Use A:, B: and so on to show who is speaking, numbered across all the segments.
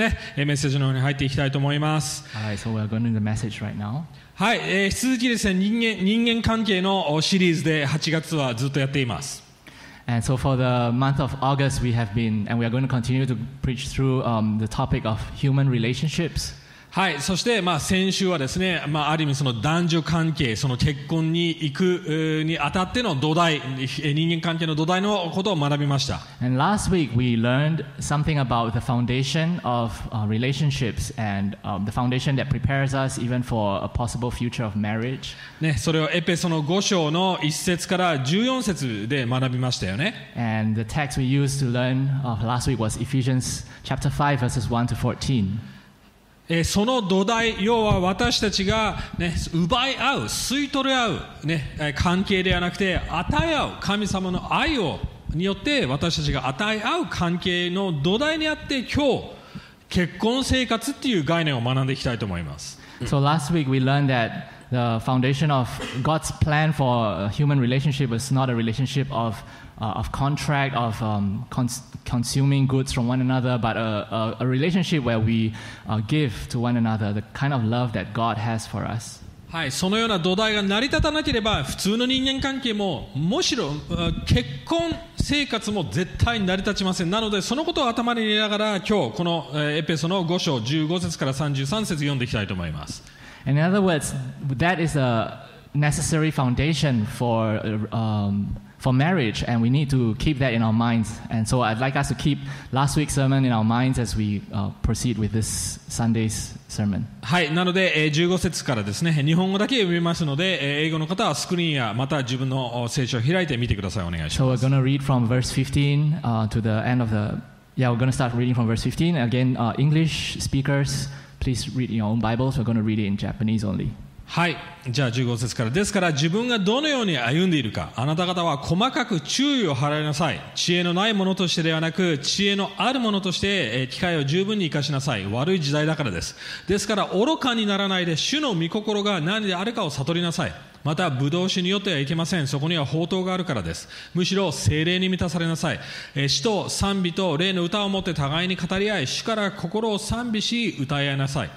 A: ね、メッセージの方に入っていきたいと思います。
B: All right, so we're going to the message right now.
A: はい、えー引き続きですね、人間人間関係のおシリーズで8月はずっとやっています。
B: And so for the month of August, we have been, and we are going to continue to preach through um, the topic of human relationships.
A: はい、そして、まあ、先週はですね、まあ、ある意味その男女関係、その結婚に行くえーにあたっての土台、えー人間関係の土台のことを学びました。
B: And last week, we learned something about the foundation of uh, relationships and um, the foundation that prepares us even for a possible future of marriage.
A: ね、それをエペソの5章の1節から14節で学びましたよね。
B: And the text we used to learn uh, last week was Ephesians chapter 5, verses 1 to 14.
A: えーその土台、要は私たちが、ね、奪い合う、吸い取り合う、ね、え関係ではなくて、与え合う、神様の愛をによって私たちが与え合う関係の土台にあって、今日、結婚生活っていう概念を学んでいきたいと思います。
B: So last week we learned that the foundation of God's plan for a human relationship is not a relationship of, uh, of contract, of um, cons- consuming goods from one another, but a, a, a relationship where we uh, give to one another the kind of love that God has for us.
A: はい、そのような土台が成り立たなければ、普通の人間関係も、むしろあ結婚生活も絶対に成り立ちません。なので、そのことを頭に入れながら、今日、このえーエペソの5章15節から33節読んでいきたいと思います。
B: In other words, that is a necessary foundation for, uh, um, for marriage, and we need to keep that in our minds. And so I'd like us to keep last week's sermon in our minds as we uh, proceed with this Sunday's sermon.
A: はい、なので、えー15節からですね、日本語だけ読みますので、えー英語の方はスクリーンやまた自分のお聖書を開いてみてください。お願いし
B: So
A: ま
B: we're
A: す。
B: going to read from verse 15 uh, to the end of the. Yeah, we're going to start reading from verse 15. Again, uh, English speakers, please read in your own Bibles. We're going to read it in Japanese only.
A: はい、じゃあ15節から。ですから自分がどのように歩んでいるか、あなた方は細かく注意を払いなさい。知恵のないものとしてではなく、知恵のあるものとして、え機会を十分に生かしなさい。悪い時代だからです。ですから愚かにならないで、主の御心が何であるかを悟りなさい。また、ブドウ酒によってはいけません。そこには宝刀があるからです。むしろ精霊に満たされなさい。えー詩と賛美と霊の歌を持って互いに語り合い、主から心を賛美し、歌い合いなさい。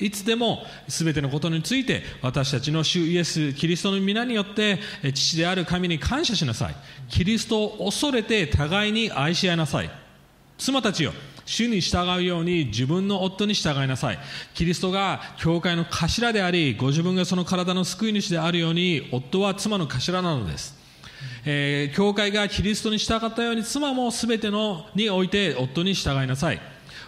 A: いつでも全てのことについて私たちの主イエス・キリストの皆によって父である神に感謝しなさい。キリストを恐れて互いに愛し合いなさい。妻たちよ、主に従うように自分の夫に従いなさい。キリストが教会の頭であり、ご自分がその体の救い主であるように、夫は妻の頭なのです。えー教会がキリストに従ったように妻も全てのにおいて夫に従いなさい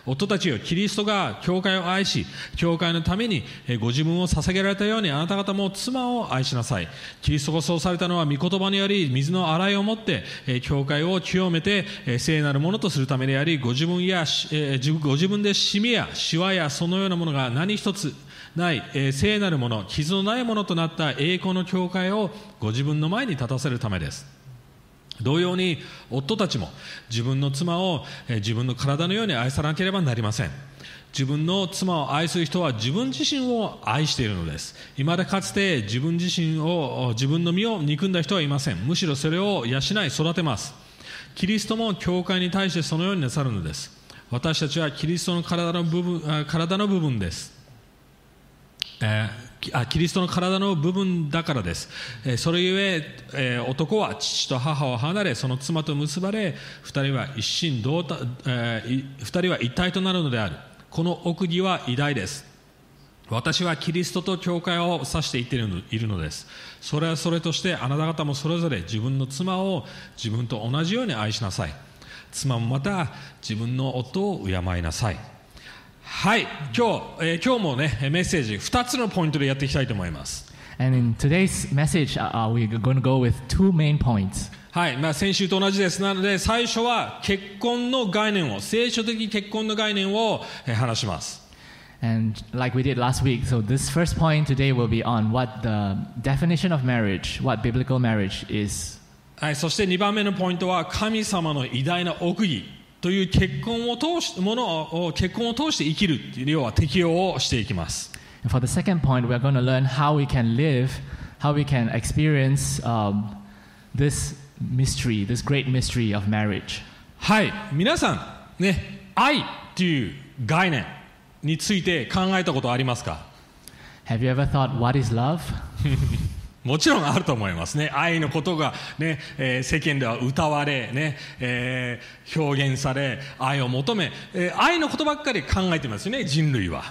A: 夫たちよキリストが教会を愛し教会のためにご自分を捧げられたようにあなた方も妻を愛しなさい。キリストがそうされたのは御言葉により水の洗いをもって教会を清めて聖なるものとするためでありご自分やえご自分でシミやシワやそのようなものが何一つない、え聖なるもの傷のないものとなった栄光の教会をご自分の前に立たせるためです。同様に夫たちも自分の妻を自分の体のように愛さなければなりません。自分の妻を愛する人は自分自身を愛しているのです。未だかつて自分自身を自分の身を憎んだ人はいません。むしろそれを養い育てます。キリストも教会に対してそのようになさるのです。私たちはキリストの体の部分体の部分です。えーあキリストの体の部分だからです、えそれゆええ男は父と母を離れその妻と結ばれ二人は一心同体、えーい二人は一体となるのである。この奥義は偉大です。私はキリストと教会を指して言っているのです。それはそれとしてあなた方もそれぞれ自分の妻を自分と同じように愛しなさい。妻もまた自分の夫を敬いなさい。はい今日、えー今日もねメッセージ2つのポイントでやっていきたいと思います
B: And in today's message, uh, uh, we're going to go with two main points.
A: はい、まあ、先週と同じですなので最初は結婚の概念を聖書的結婚の概念を、えー話します
B: And like we did last week, so this first point today will be on what the definition of marriage, what biblical marriage is.
A: はい、そして2番目のポイントは神様の偉大な奥義という結婚を通しものを結婚を通して生きるっていう要は適用をしていきます
B: for the second point, we're going to learn how we can live, how we can experience um, this mystery, this great mystery of marriage.
A: はい皆さんね愛っていう概念について考えたことありますか
B: Have you ever thought, what is love?
A: もちろんあると思いますね愛のことがね、えー世間では歌われ、ねえー表現され愛を求め、えー愛のことばっかり考えてますよね人類は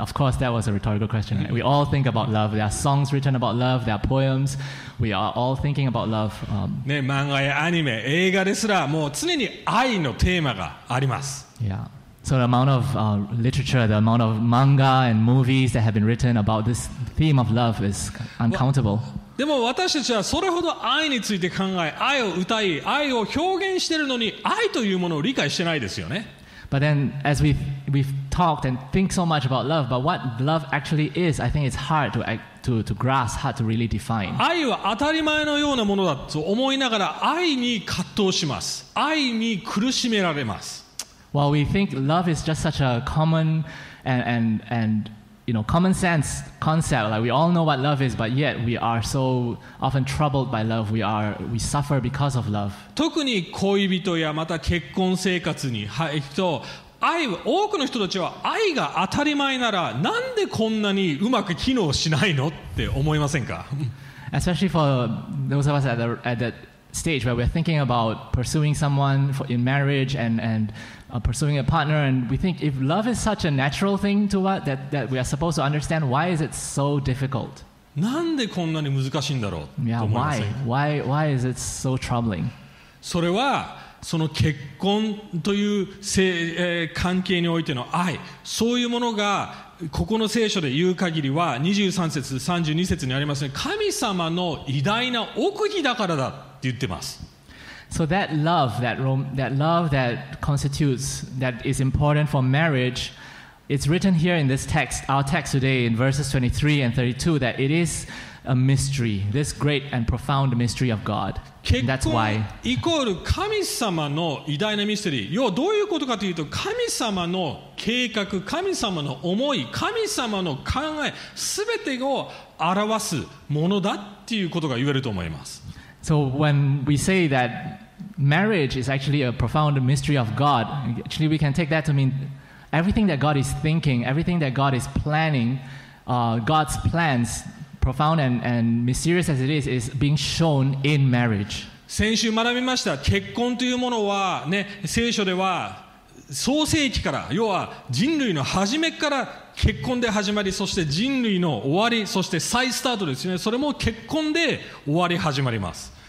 B: of course, that was a rhetorical question. We all think about love. There are songs written about love, there are poems. We are all thinking about love. Um,
A: ね、漫画やアニメ映画ですらもう常に愛のテーマがあります
B: yeah. So the amount of uh, literature, the amount of manga and movies that have been written about this theme of love is uncountable.
A: でも私たちはそれほど愛について考え愛を歌い愛を表現しているのに愛というものを理解してないですよね
B: But then, as we've, we've talked and think so much about love, but what love actually is, I think it's hard to, to, to grasp, hard to really define.
A: 愛は当たり前のようなものだと思いながら愛に葛藤します愛に苦しめられます
B: While we think love is just such a common and, and, and you know, common sense concept, like we all know what love is, but yet we are so often troubled by love. We, are, we suffer because of love.
A: 特に恋人やまた結婚生活に入ると愛は多くの人たちは愛が当たり前ならなんでこんなにうまく機能しないのって思いませんか
B: Especially for those of us at, the, at that stage where we're thinking about pursuing someone for, in marriage and, and uh, pursuing a partner, and we think if love is such a natural thing to us that, that we are supposed to understand, why is it so difficult?
A: なんでこんなに難しいんだろうと
B: Yeah,
A: 思いませ
B: why?
A: ん
B: Why, why is it so troubling?
A: それはその結婚というせ、えー関係においての愛そういうものがここの聖書で言う限りは23節32節にありますね神様の偉大な奥義だからだって言ってます
B: So that love, that, rom- that love that constitutes, that is important for marriage, it's written here in this text, our text today in verses 23 and 32, that it is a mystery, this great and profound mystery of God.
A: 結
B: And that's
A: 婚
B: why
A: イコール神様の偉大なミステリー要はどういうことかというと神様の計画神様の思い神様の考え全てを表すものだっていうことが言えると思います
B: So when we say that marriage is actually a profound mystery of God, actually we can take that to mean everything that God is thinking, everything that God is planning, uh, God's plans, profound and, and mysterious as it is, is being shown in marriage.
A: 先週学びました結婚というものはね聖書では 創世紀から要は人類の初めから結婚で始まりそして人類の終わりそして再スタートですねそれも結婚で終わり始まります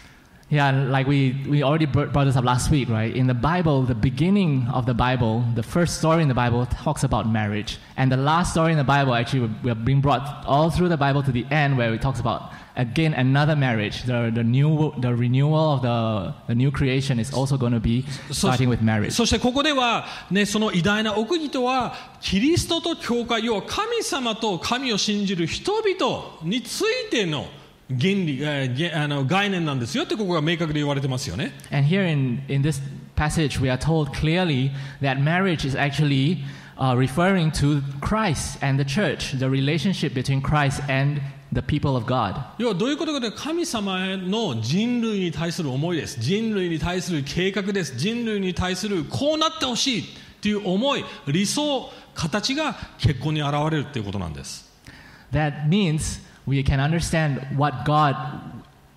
B: Yeah, like we, we already br- brought this up last week, right? In the Bible, the beginning of the Bible, the first story in the Bible talks about marriage. And the last story in the Bible, actually, we're being brought all through the Bible to the end where it talks about, again, another marriage. The, the, new, the renewal of the, the new creation is also going to be starting with marriage.
A: そしてここでは、ね、その偉大な奥義とはキリストと教会要は神様と神を信じる人々についての原理えーげあの概念なんですよってここが明確に言われてますよね
B: And here in, in this passage, we are told clearly that marriage is actually uh, referring to Christ and the church, the relationship between Christ and the people of God.
A: 要はどういうことかというと神様への人類に対する思いです。人類に対する計画です。人類に対するこうなってほしいっていう思い理想形が結婚に現れるっていうことなんです。
B: That means we can understand what God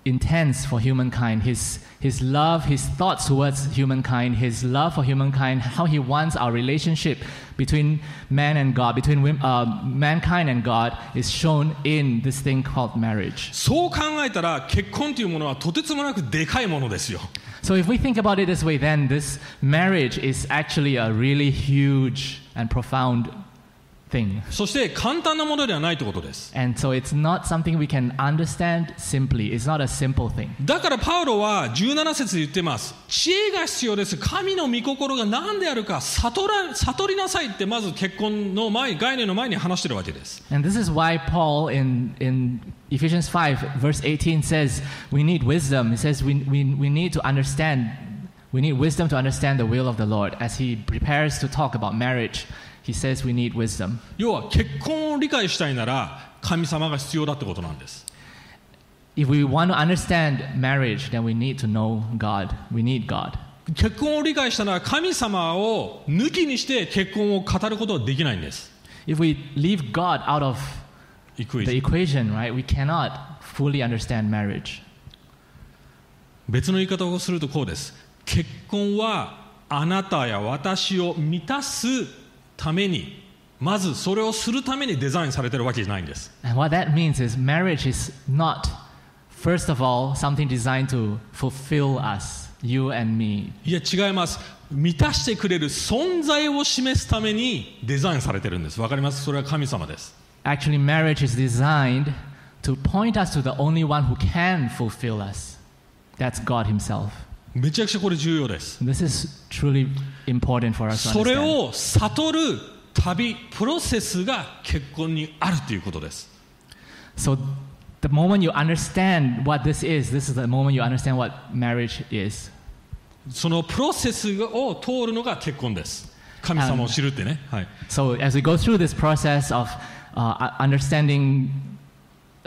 B: intends for humankind, his, his love, his thoughts towards humankind, his love for humankind, how he wants our relationship between man and God, between wom- uh, mankind and God, is shown in this thing called marriage.
A: そう考えたら結婚というものはとてつもなくでかいものですよ
B: So if we think about it this way, then this marriage is actually a really huge and profound thing.
A: そして簡単なものではないということです
B: And so it's not something we can understand simply. It's not a simple thing.
A: だからパウロは17節で言ってます知恵が必要です神の御心が何であるか悟ら悟りなさいってまず結婚の前概念の前に話してるわけです
B: And this is why Paul in, in Ephesians 5, verse 18 says we need wisdom. He says we, we, we need to understand, we need wisdom to understand the will of the Lord. As he prepares to talk about marriage, He says we need wisdom.
A: 要は結婚を理解したいなら神様が必要だってことなんです
B: If we want to understand marriage, then we need to know God. We need God.
A: 結婚を理解したのは神様を抜きにして結婚を語ることはできないんです
B: If we leave God out of the
A: ズ
B: equation, right, we cannot fully understand marriage.
A: 別の言い方をするとこうです結婚はあなたや私を満たすためにまずそれをするためにデザインされてるわけじゃないんです
B: And what that means is marriage is not, first of all, something designed to fulfill us, you and me.
A: いや違います満たしてくれる存在を示すためにデザインされてるんですわかりますそれは神様です
B: Actually, marriage is designed to point us to the only one who can fulfill us. That's God Himself.
A: めちゃくちゃこれ重要です
B: This is truly important for us
A: それ.を悟る旅プロセスが結婚にあるということです
B: So, the moment you understand what this is, this is the moment you understand what marriage is.
A: そのプロセスを通るのが結婚です神様を知るってね、はい、
B: So, as we go through this process of uh, understanding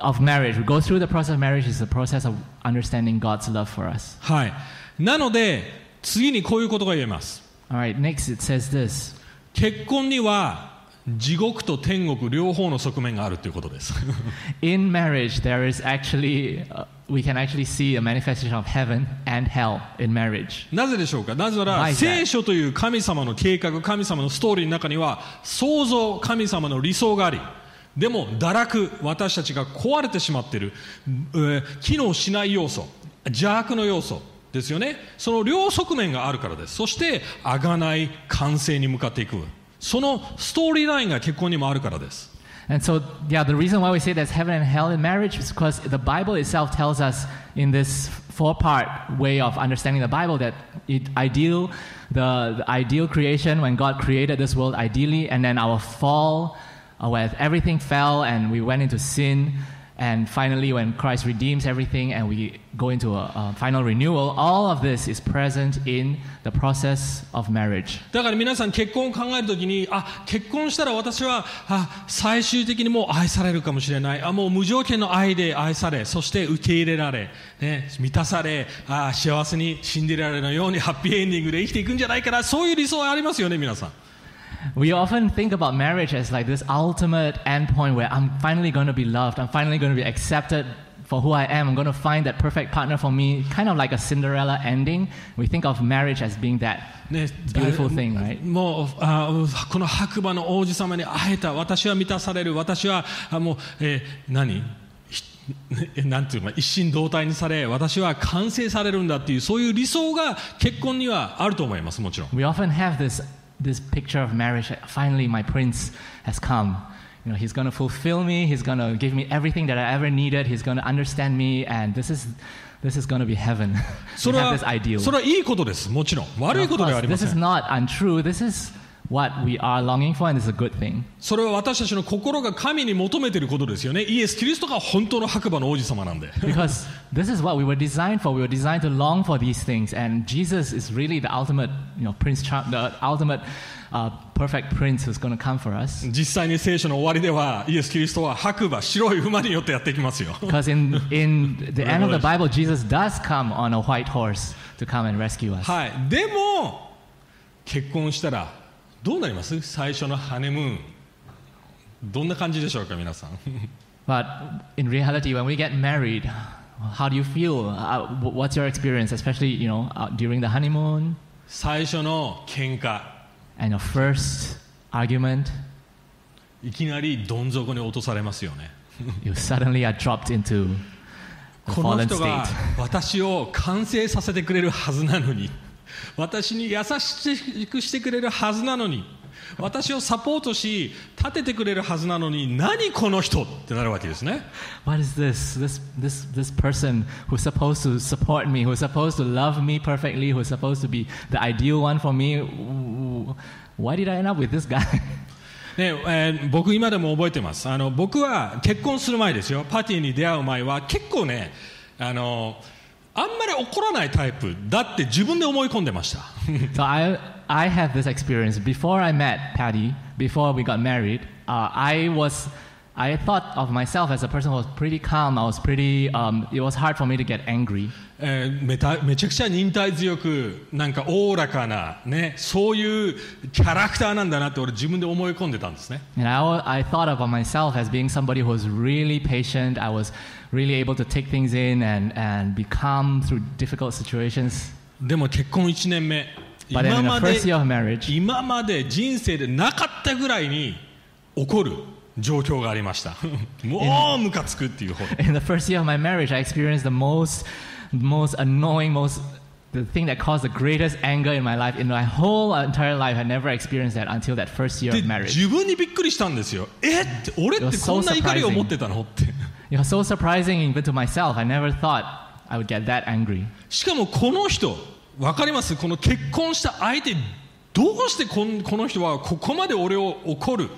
B: of marriage, we go through the process of marriage is the process of understanding God's love for us.
A: はい、なので次にこういうことが言えます
B: right, next it says this
A: 結婚には地獄と天国両方の側面があるということです
B: In marriage, there is actually, uh, we can actually see a manifestation of heaven and hell in marriage.
A: なぜでしょうか？なぜなら?聖書という神様の計画神様のストーリーの中には創造神様の理想がありでも堕落私たちが壊れてしまっている、えー機能しない要素邪悪の要素ですよねその両側面があるからですそして贖い完成に向かっていくそのストーリーラインが結婚にもあるからです
B: And so, yeah, the reason why we say there's heaven and hell in marriage is because the Bible itself tells us in this four-part way of understanding the Bible that it ideal, the, the ideal creation when God created this world ideally, and then our fall, uh, where everything fell and we went into sin, and finally when Christ redeems everything and we go into a, a final renewal, all of this is present in the process of marriage.
A: だから皆さん結婚を考えるときに、あ、結婚したら私は、あ、最終的にもう愛されるかもしれない。あ、もう無条件の愛で愛され、そして受け入れられ、ね、満たされ、あ、幸せにシンデレラのようにハッピーエンディングで生きていくんじゃないかな、そういう理想はありますよね、皆さん。
B: We often think about marriage as like this ultimate endpoint where I'm finally going to be loved, I'm finally going to be accepted for who I am, I'm going to find that perfect partner for me, kind of like a Cinderella ending. We think of marriage as being that
A: ね、
B: beautiful thing, right?
A: もうあこの白馬の王子様に会えた私は満たされる私はあもう、えー何ひえなんていうのかな一心同体にされ私は完成されるんだっていうそういう理想が結婚にはあると思いますもちろん
B: We often have this, this picture of marriage. Finally, my prince has come. You know, he's going to fulfill me. He's going to give me everything that I ever needed. He's going to understand me, and this is, this is going to be heaven.
A: そ
B: we
A: れ
B: have
A: は
B: this ideal.
A: それはいいことですもちろん悪い
B: Of
A: ことではあ
B: course,
A: りま
B: this
A: せ
B: is
A: ん
B: not untrue. This is what we are longing for, and is a good thing.
A: それは私たちの心が神に求めていることですよねイエス・キリストが本当の白馬の王子様なんで
B: Because this is what we were designed for. We were designed to long for these things, and Jesus is really the ultimate, you know, Prince, the ultimate uh, perfect Prince who's going to come for us.
A: 実際に聖書の終わりではイエス・キリストは白馬白い馬によってやってきますよ
B: Because in in the end of the Bible, Jesus does come on a white horse to come and rescue us.
A: はい、でも結婚したらどうなります最初のハネムーンどんな感じでしょうか皆さん
B: But in reality, when we get married, how do you feel? Uh, wh- what's your experience, especially you know uh, during the honeymoon
A: 最初の喧嘩
B: and your first argument?
A: いきなりどん底に落とされますよね
B: You suddenly are dropped into
A: この人が.私を完成させてくれるはずなのに私に優しくしてくれるはずなのに私をサポートし立ててくれるはずなのに何この人ってなるわけですね
B: What is this? This this this person who's supposed to support me, who's supposed to love me perfectly, who's supposed to be the ideal one for me. Why did I end up with this guy?
A: ねえー僕今でも覚えてますあの僕は結婚する前ですよパーティーに出会う前は結構ねあのあんまり怒らないタイプだって自分で思い込んでました
B: so I I have this experience before I met Patty. Before we got married, uh, I was I thought of myself as a person who was pretty calm. I was pretty, um, it was hard for me to get angry.
A: えーめためちゃくちゃ忍耐強くなんかおおらかな、ね、そういうキャラクターなんだなって俺自分で思い込んでたんですね
B: And I, al- I thought about myself as being somebody who was really patient. I was really able to take things in and, and be calm through difficult situations.
A: でも結婚1年目
B: But
A: 今
B: then in
A: ま
B: the
A: で
B: first year of marriage,
A: 今まで人生でなかったぐらいに起こる 状況がありました。もうムカつくっていうほど。自分にびっくりしたんですよ。えっ？俺ってこんな怒りを持ってたの？って。
B: って
A: しかもこの人、わかります？この結婚した相手、どうしてこ,んこの人はここまで俺を怒る？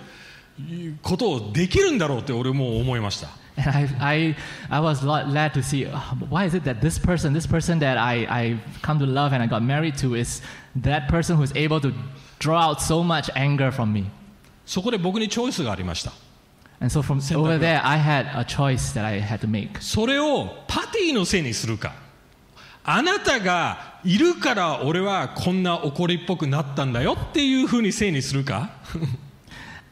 A: ことをできるんだろうって俺も思いました。そこで僕にチョイスがありました。それをパティのせいにするか、あなたがいるから俺はこんな怒りっぽくなったんだよっていうふうにせいにするか。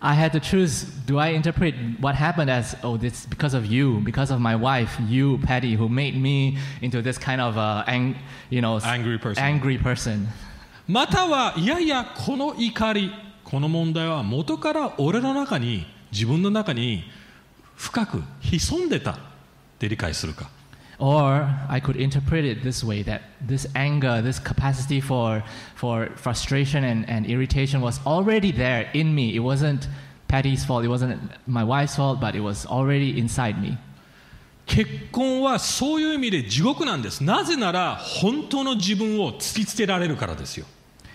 B: I had to choose do I interpret what happened as, oh, this because of you, because of my wife, you, Patty, who made me into this kind of, uh, ang- you know,
A: Angry person.
B: angry person.
A: またはいやいやこの怒りこの問題は元から俺の中に自分の中に深く潜んでたって理解するか
B: Or I could interpret it this way that this anger, this capacity for, for frustration and, and irritation was already there in me. It wasn't Patty's fault, it wasn't my wife's fault, but it was already inside me.
A: 結婚はそういう意味で地獄なんですなぜなら本当の自分を突きつけられるからですよ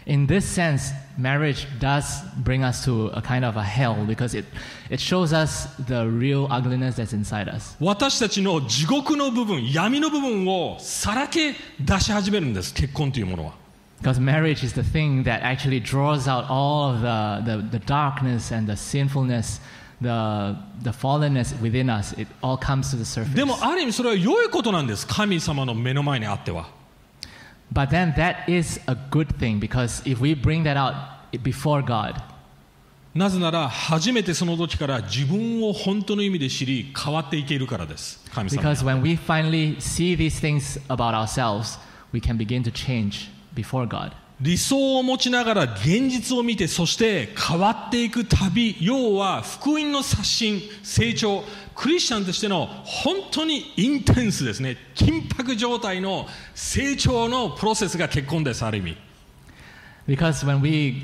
B: In this sense, marriage does bring us to a kind of a hell because it, it shows us the real ugliness that's inside us.
A: 私たちの地獄の部分闇の部分をさらけ出し始めるんです結婚というものは
B: Because marriage is the thing that actually draws out all of the, the, the darkness and the sinfulness, the, the fallenness within us. It all comes to the surface.
A: でもある意味それは良いことなんです神様の目の前にあっては
B: But then that is a good thing because if we bring that out before God,
A: なぜなら初めてその時から自分を本当の意味で知り変わっていけるからです。神様理想を持ちながら現実を見てそして変わっていく旅要は福音の刷新成長、クリスチャンとしての本当にインテンスですね緊迫状態の成長のプロセスが結婚ですある意味
B: Because when we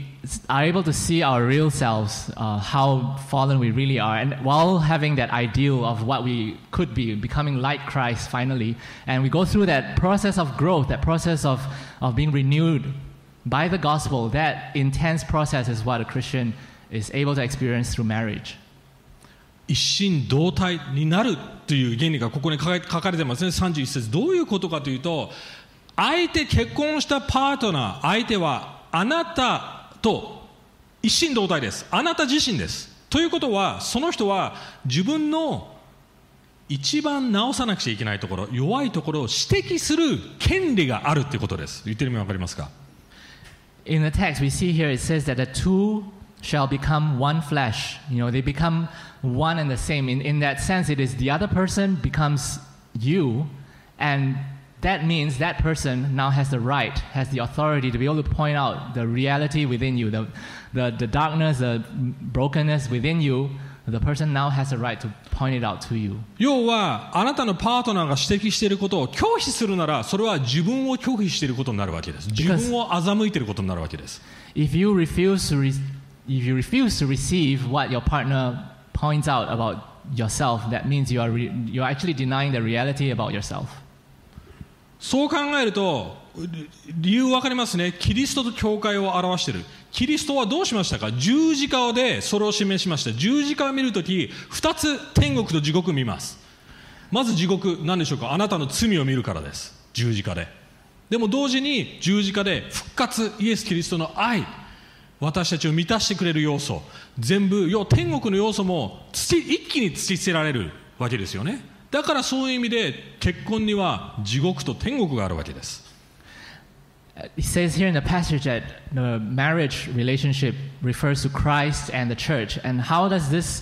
B: are able to see our real selves, uh, how fallen we really are, and while having that ideal of what we could be, becoming like Christ finally, and we go through that process of growth, that process of, of being renewed by the gospel, that intense process is what a Christian is able to experience through marriage.
A: 一心同体になるという原理がここに書かれ書かれてますね。31節。どういうことかというと相手結婚したパートナー相手はあなたと一心同体です。あなた自身です。ということはその人は自分の一番直さなくちゃいけないところ弱いところを指摘する権利があるということです。言ってる意味わかりますか
B: ？In the text, we see here it says that the two shall become one flesh. You know, they become one and the same. In, in that sense, it is the other person becomes you, and that means that person now has the right, has the authority to be able to point out the reality within you, the, the, the darkness, the brokenness within you. The person now has the right to point it out to you.
A: 要はあなたのパートナーが指摘していることを拒否するならそれは自分を拒否していることになるわけです自分を欺いていることになるわけです
B: If you refuse to, re- if you refuse to receive what your partner points out about yourself, that means you are re- you are actually denying the reality about yourself.
A: そう考えると理由分かりますねキリストと教会を表しているキリストはどうしましたか十字架でそれを示しました十字架を見るとき2つ天国と地獄を見ますまず地獄何でしょうかあなたの罪を見るからです十字架ででも同時に十字架で復活イエス・キリストの愛私たちを満たしてくれる要素全部要天国の要素も土一気に突き捨てられるわけですよねだからそういう意味で結婚には地獄と天国があるわけです
B: It says here in the passage that the marriage relationship refers to Christ and the church. And how does this,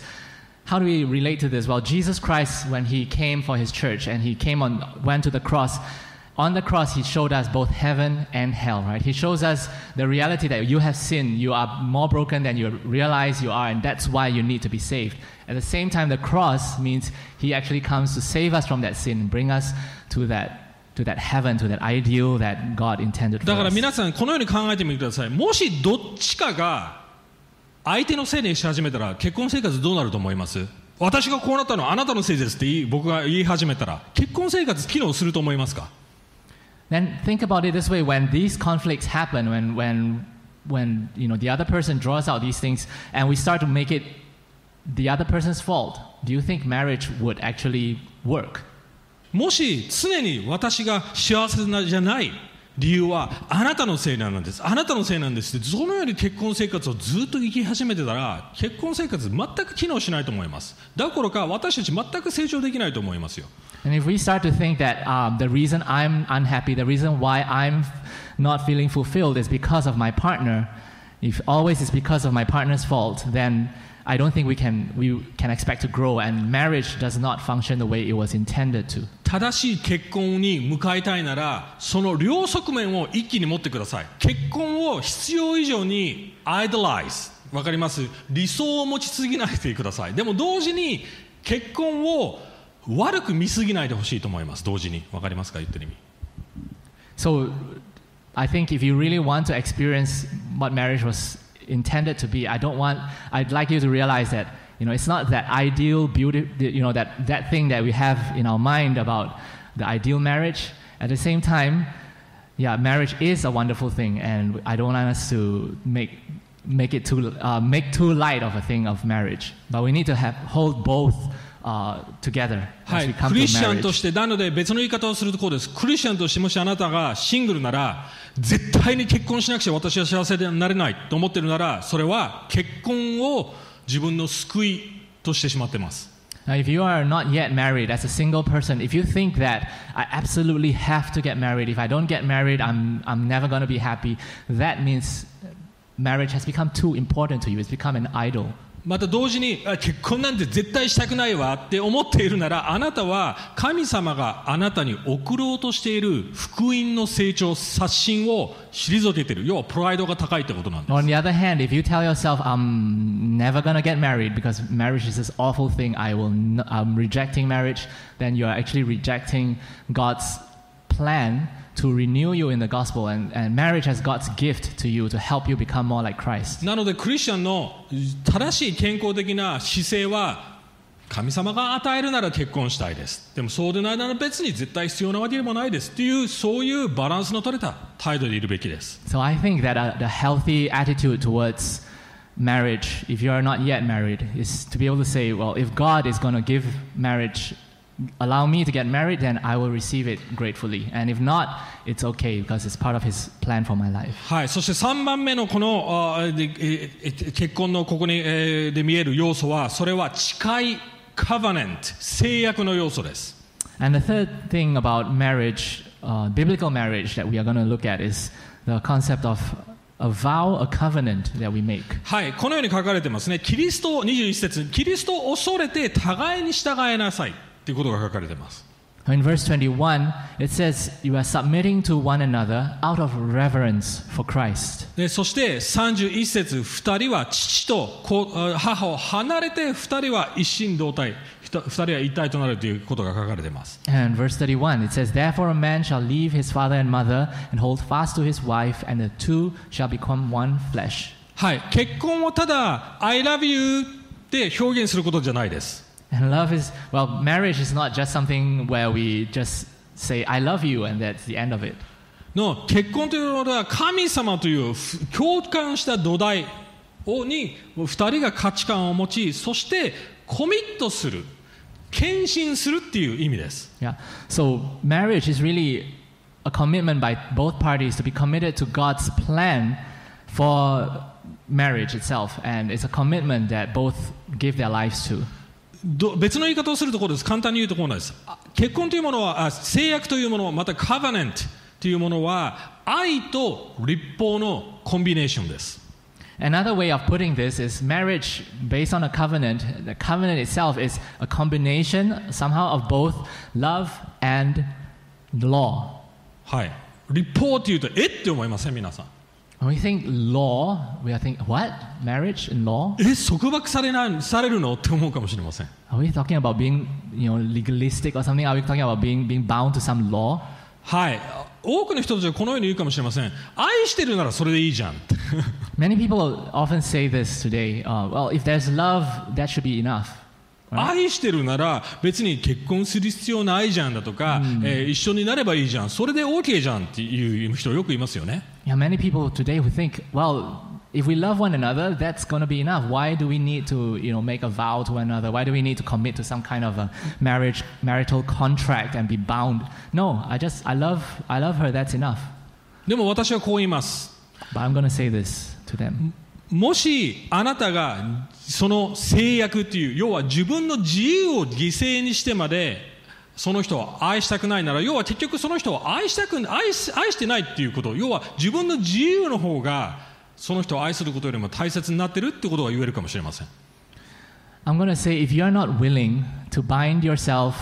B: how do we relate to this? Well, Jesus Christ, when he came for his church and he came on, went to the cross, on the cross, he showed us both heaven and hell, right? He shows us the reality that you have sinned, you are more broken than you realize you are, and that's why you need to be saved. At the same time, the cross means he actually comes to save us from that sin, bring us to that to that heaven, to that ideal that God intended for
A: だから
B: us.
A: 皆さんこのように考えてみてくださいもしどっちかが相手のせいにし始めたら結婚生活どうなると思います私がこうなったのはあなたのせいですって言い僕が言い始めたら結婚生活機能すると思いますか
B: Then think about it this way: when these conflicts happen, when when when you know the other person draws out these things, and we start to make it the other person's fault, do you think marriage would actually work?
A: もし常に私が幸せなじゃない 理由はあなたのせいなんですあなたのせいなんですってそのように結婚生活をずっと生き始めてたら結婚生活全く機能しないと思いますだからか私たち全く成長できないと思いますよ
B: And if we start to think that um, the reason I'm unhappy, the reason why I'm not feeling fulfilled is because of my partner, if always it's because of my partner's fault, then I don't think we can, we can expect to grow, and marriage does not function the way it was intended to.
A: 正しい結婚に向かいたいならその両側面を一気に持ってください結婚を必要以上にアイドライズわかります理想を持ちすぎないでくださいでも同時に結婚を悪く見すぎないでほしいと思います同時にわかりますか言ってる意味
B: So I think if you really want to experience what marriage was intended to be, I don't want, I'd like you to realize that, you know, it's not that ideal beauty, you know, that, that thing that we have in our mind about the ideal marriage. At the same time, yeah, marriage is a wonderful thing, and I don't want us to make make it too uh, make too light of a thing of marriage. But we need to have hold both uh, together
A: はいクリスチャンと.してなので別の言い方をするとこうですクリスチャンとしてもしあなたがシングルなら絶対に結婚しなくちゃ私は幸せになれないと思ってるならそれは結婚を自分の救いとしてしまってます
B: Now, if you are not yet married as a single person, if you think that I absolutely have to get married, if I don't get married, I'm, I'm never going to be happy, that means marriage has become too important to you. It's become an idol.
A: また同時にあ結婚なんて絶対したくないわって思っているならあなたは神様があなたに送ろうとしている福音の成長刷新を退けている要はプライドが高いってことなんです
B: On the other hand, if you tell yourself, I'm never going to get married because marriage is this awful thing, I will n- I'm rejecting marriage, then you are actually rejecting God's plan to renew you in the gospel. And, and marriage has God's gift to you to help you become more like Christ.
A: なのでクリスチャンの正しい健康的な姿勢は神様が与えるなら結婚したいですでもそうでないなら別に絶対必要なわけでもないですっていうそういうバランスの取れた態度でいるべきです
B: So I think that uh, the healthy attitude towards marriage, if you are not yet married, is to be able to say, well, if God is going to give marriage, allow me to get married, then I will receive it gratefully. And if not, it's okay because it's part of His plan for my life.
A: はい、そして3番目のこのあ結婚のここに、えーで見える要素はそれは誓いカバネント制約の要素です
B: And the third thing about marriage, uh, biblical marriage, that we are going to look at is the concept of a vow, a covenant that we make.
A: はい、このように書かれてますねキリスト21節キリストを恐れて互いに従いなさいっていうことが書かれてます
B: In verse 21, it says, You are submitting to one another out of reverence for Christ.
A: でそして31節2人は父と母を離れて2人は一心同体2人は一体となるということが書かれています
B: And verse 31, it says, Therefore a man shall leave his father and mother and hold fast to his wife, and the two shall become one flesh.
A: はい結婚をただ「I love you」って表現することじゃないです
B: And love is, well, marriage is not just something where we just say, I love you, and that's the end of it.
A: の結婚というのは神様というふ共感した土台をに2人が価値観を持ちそしてコミットする献身するっていう意味です
B: Yeah. So marriage is really a commitment by both parties to be committed to God's plan for marriage itself, and it's a commitment that both give their lives to.
A: ど別の言い方をするところです簡単に言うとこうなんですあ結婚というものはあ制約というものまたカバネントというものは愛と立法のコンビネーションです
B: Another way of putting this is marriage based on a covenant. The covenant itself is a combination somehow of both love and law.
A: はい立法っていうとえって思いません皆さん
B: When we think law, we are thinking, what? Marriage and law?
A: え束縛されないされるのって思うかもしれません
B: Are we talking about being, you know, legalistic or something? Are we talking about being, being bound to some law?
A: はい多くの人たちはこのように言うかもしれません愛してるならそれでいいじゃん
B: Many people often say this today. Uh, well, if there's love, that should be enough.
A: 愛してるなら別に結婚する必要ないじゃんだとか、えー一緒になればいいじゃんそれで OK じゃんっていう人よくいますよね
B: Yeah, many people today who think, well, if we love one another, that's going to be enough. Why do we need to, you know, make a vow to another? Why do we need to commit to some kind of a marriage, marital contract and be bound? No, I just, I love, I love her. That's enough.
A: でも私はこう言います
B: But I'm going to say this to them.
A: もしあなたがその制約っていう要は自分の自由を犠牲にしてまでその人を愛したくないなら要は結局その人を愛したく愛し愛してないっていうこと要は自分の自由の方がその人を愛することよりも大切になってるってことが言えるかもしれません。
B: I'm going to say if you are not willing to bind yourself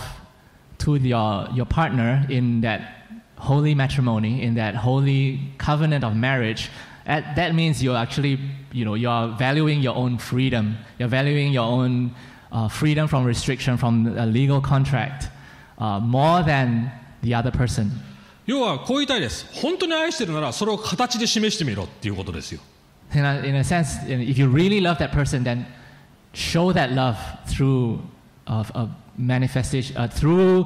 B: to your, your partner in that holy matrimony, in that holy covenant of marriage, that, that means you're actually, you know, you're valuing your own freedom. You're valuing your own uh, freedom from restriction, from a legal contract, uh, more than the other person.
A: 要はこう言いたいです本当に愛してるならそれを形で示してみろっていうことですよ
B: In a, in a sense, if you really love that person, then show that love through of a manifestation, uh, through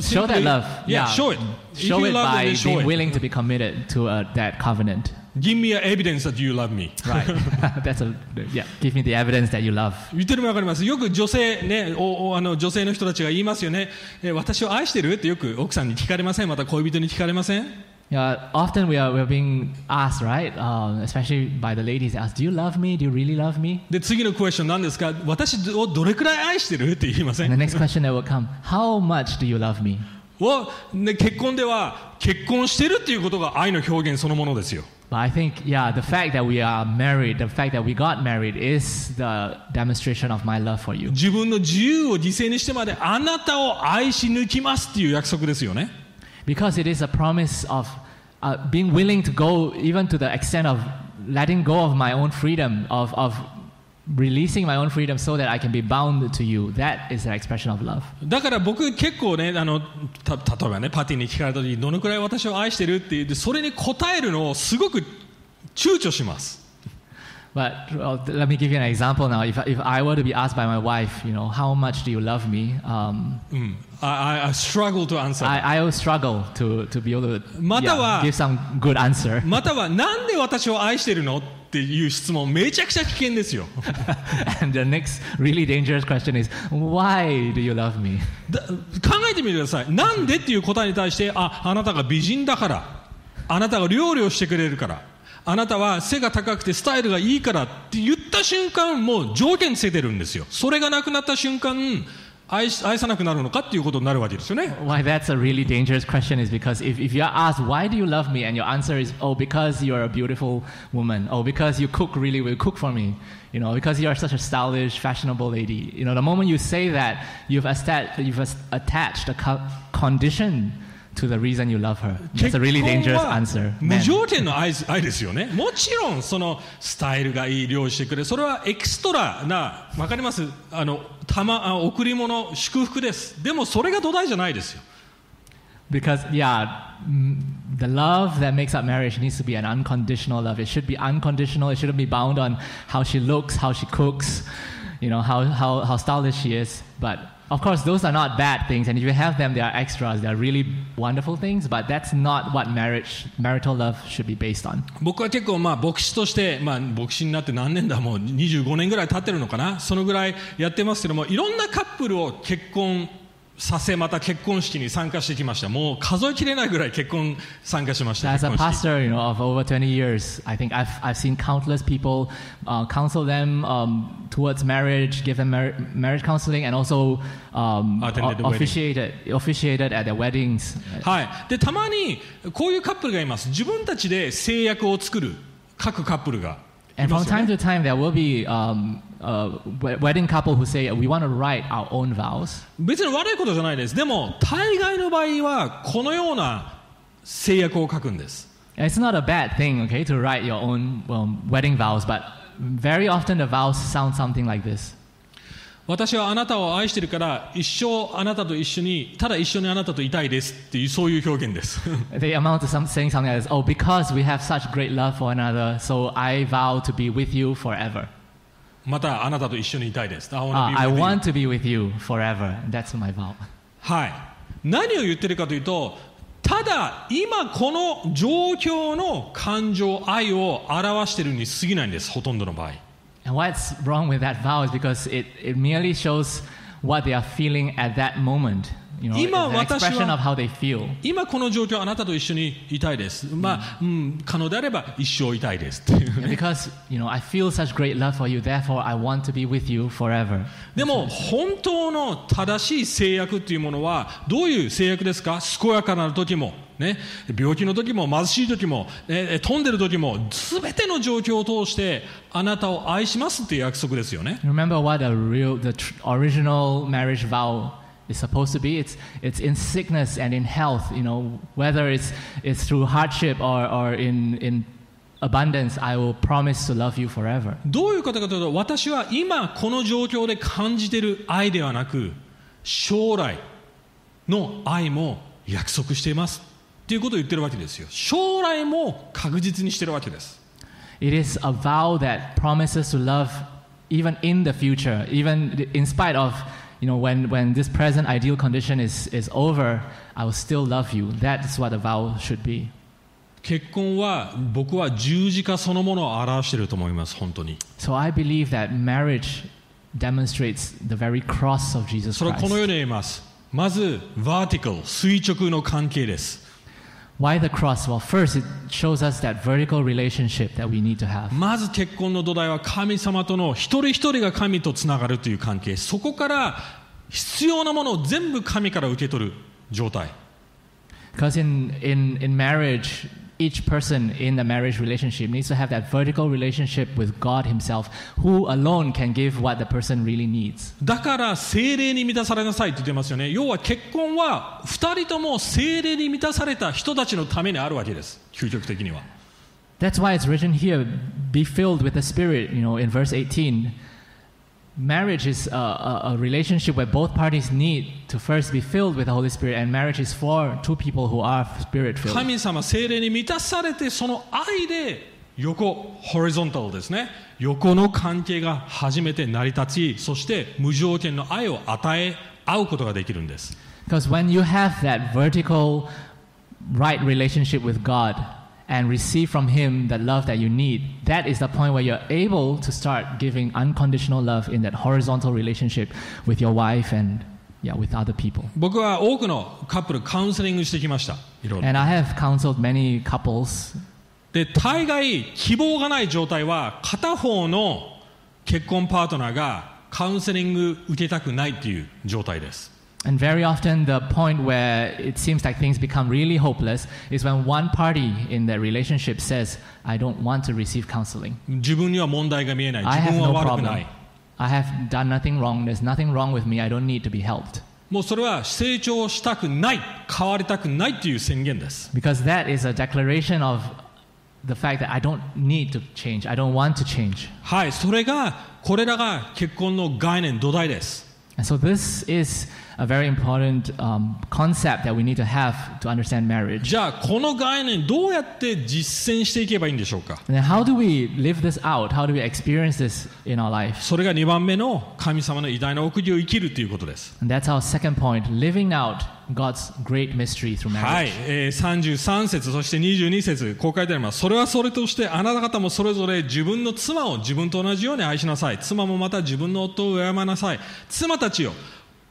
B: show that love.
A: yeah, show it
B: Show it
A: love
B: by
A: show
B: being
A: it.
B: willing to be committed to uh, that covenant.
A: Give me evidence that you love me
B: Right. That's a yeah. Give me the evidence that you love.
A: 言ってるの分かりますよく女性ねおおあの女性の人たちが言いますよねえ私を愛してるってよく奥さんに聞かれませんまた恋人に聞かれません
B: Yeah, often we are we're being asked, right? Um, especially by the ladies, asked, "Do you love me? Do you really love me?"
A: で次のクエスチョン何ですか私をどれくらい愛してるって言いませ
B: And
A: ん
B: the next question that will come: How much do you love me?
A: を、ね、結婚では結婚してるっていうことが愛の表現そのものですよ
B: But I think, yeah, the fact that we are married, the fact that we got married, is the demonstration of my love for you.
A: 自分の自由を犠牲にしてまであなたを愛し抜きますっていう約束ですよね
B: Because it is a promise of uh, being willing to go even to the extent of letting go of my own freedom, of, of releasing my own freedom so that I can be bound to you. That is the expression of love.
A: だから僕結構ねあのた例えばねパーティーに聞かれた時にどのくらい私を愛してるって言ってそれに答えるのをすごく躊躇します
B: But th- let me give you an example now. If, if I were to be asked by my wife, you know, how much do you love me? Um,
A: うん、I, I, struggle to answer
B: I, I will struggle to, to be able to yeah, give some good answer.
A: またはなんで私を愛してるのっていう質問めちゃくちゃ危険ですよ
B: and the next really dangerous question is, why do you love me?
A: だ考えてみてくださいなんでっていう答えに対してああなたが美人だからあなたが料理をしてくれるからあなたは背が高くてスタイルがいいからって言った瞬間もう条件つけてるんですよそれがなくなった瞬間愛し愛さなくなるのかっていうことになるわけですよね
B: Why that's a really dangerous question is because if, if you're asked, why do you love me? And your answer is, oh, because you're a beautiful woman. Oh, because you cook really well, cook for me. You know, because you're such a stylish, fashionable lady. You know, the moment you say that, you've, esta- you've as- attached a co- condition to the reason you love her. That's a really
A: 結
B: dangerous answer.
A: 無.条件の愛愛ですよねもちろんそのスタイルがいい料理してくれそれはエクストラなわかりますあのたまあ贈り物祝福ですでもそれが土台じゃないですよ
B: Because, yeah, mm, the love that makes up marriage needs to be an unconditional love. It should be unconditional. It shouldn't be bound on how she looks, how she cooks, you know, how, how, how stylish she is. But of course, those are not bad things. And if you have them, they are extras. They are really wonderful things. But that's not what marriage, marital love should be based on.
A: 僕は結構まあ牧師として、まあ、牧師になって何年だもう25年ぐらい経ってるのかなそのぐらいやってますけどもいろんなカップルを結婚させまた結婚式に参加してきましたもう数えきれないぐらい結婚参加しました
B: As a pastor, you know, of over 20 years, I think I've, I've seen countless people uh, counsel them um, towards marriage, give them mar- marriage counseling, and also um, officiated, officiated at their weddings.
A: はい、でたまにこういうカップルがいます自分たちで制約を作る各カップルがい
B: And
A: ま
B: from time
A: ね
B: to time, there will be um, a we- wedding couple who say, We want to write our own vows.
A: 別に悪いことじゃないですでも大概の場合はこのような制約を書くんです
B: And It's not a bad thing, okay, to write your own um, wedding vows, but very often the vows sound something like this
A: 私はあなたを愛してるから一生あなたと一緒にただ一緒にあなたといたいですっていうそういう表現です
B: They amount to some, saying something like this Oh, because we have such great love for one another, so I vow to be with you forever.
A: またあなたと一緒にいたいです I
B: Ah,
A: be
B: I want to be with you forever. That's my vow.
A: はい何を言ってるかというとただ今この状況の感情愛を表しているに過ぎないんですほとんどの場合
B: And what's wrong with that vow is because it, it merely shows what they are feeling at that moment.
A: 今私今この状況あなたと一緒にいたいです。まあ、うん、可能であれば一生いたいです。でも本当の正しい制約というものはどういう制約ですか？健やかな時も、ね、病気の時も貧しい時も、ね、飛んでる時もすべての状況を通してあなたを愛しますという約束ですよね。
B: Is supposed to be. It's, it's in sickness and in health, you know, whether it's, it's through hardship or, or in, in abundance, I will promise to love you forever.
A: どういうことかというと私は今この状況で感じている愛ではなく将来の愛も約束していますっていうことを言ってるわけですよ将来も確実にしてるわけです
B: It is a vow that promises to love even in the future, even in spite of, you know, when, when this present ideal condition is, is over, I will still love you. That's what a vow should be.
A: 結婚は僕は十字架そのものを表していると思います本当に
B: So I believe that marriage demonstrates the very cross of Jesus
A: それはこのよう
B: Christ.
A: に言いますまず vertical 垂直の関係です
B: Why the cross? Well, first, it shows us that vertical relationship that we need to have.
A: まず結婚の土台は神様との一人一人が神とつながるという関係そこから必要なものを全部神から受け取る状態
B: Because in, in, in marriage, each person in the marriage relationship needs to have that vertical relationship with God Himself, who alone can give what the person really needs.
A: だから精霊に満たされなさいって言ってますよね要は結婚は二人とも精霊に満たされた人たちのためにあるわけです究極的には
B: That's why it's written here be filled with the Spirit, you know, in verse 18. Marriage is a, a, a relationship where both parties need to first be filled with the Holy Spirit, and marriage is for two people who are spirit filled.
A: 神様精霊に満たされてその愛で横ホリゾンタルですね横の関係が初めて成り立ちそして無条件の愛を与え合うことができるんです
B: Because when you have that vertical right relationship with God and receive from Him the love that you need, that is the point where you're able to start giving unconditional love in that horizontal relationship with your wife and yeah, with other people.
A: 僕は多くのカップルカウンセリングしてきましたいろいろ
B: And I have counseled many couples
A: で大概希望がない状態は片方の結婚パートナーがカウンセリング受けたくないっていう状態です
B: And very often, the point where it seems like things become really hopeless is when one party in the relationship says, I don't want to receive counseling.
A: 自分には問題が見えない
B: I
A: 自
B: have
A: 分
B: no
A: は悪くな
B: problem.
A: い
B: I have done nothing wrong. There's nothing wrong with me. I don't need to be helped.
A: もうそれは成長したくない変わりたくないっていう宣言です
B: Because that is a declaration of the fact that I don't need to change. I don't want to change.
A: はいそれがこれらが結婚の概念土台です
B: And so, this is a very important um, concept that we need to have to understand marriage.
A: じゃあこの概念どうやって実践していけばいいんでしょうか
B: And then, how do we live this out? How do we experience this in our life?
A: それが2番目の神様の偉大な奥義を生きるということです
B: And that's our second point living out God's great mystery through
A: はい
B: marriage.、
A: えー、33節そして22節こう書いてありますそれはそれとしてあなた方もそれぞれ自分の妻を自分と同じように愛しなさい妻もまた自分の夫を敬いなさい妻たちよ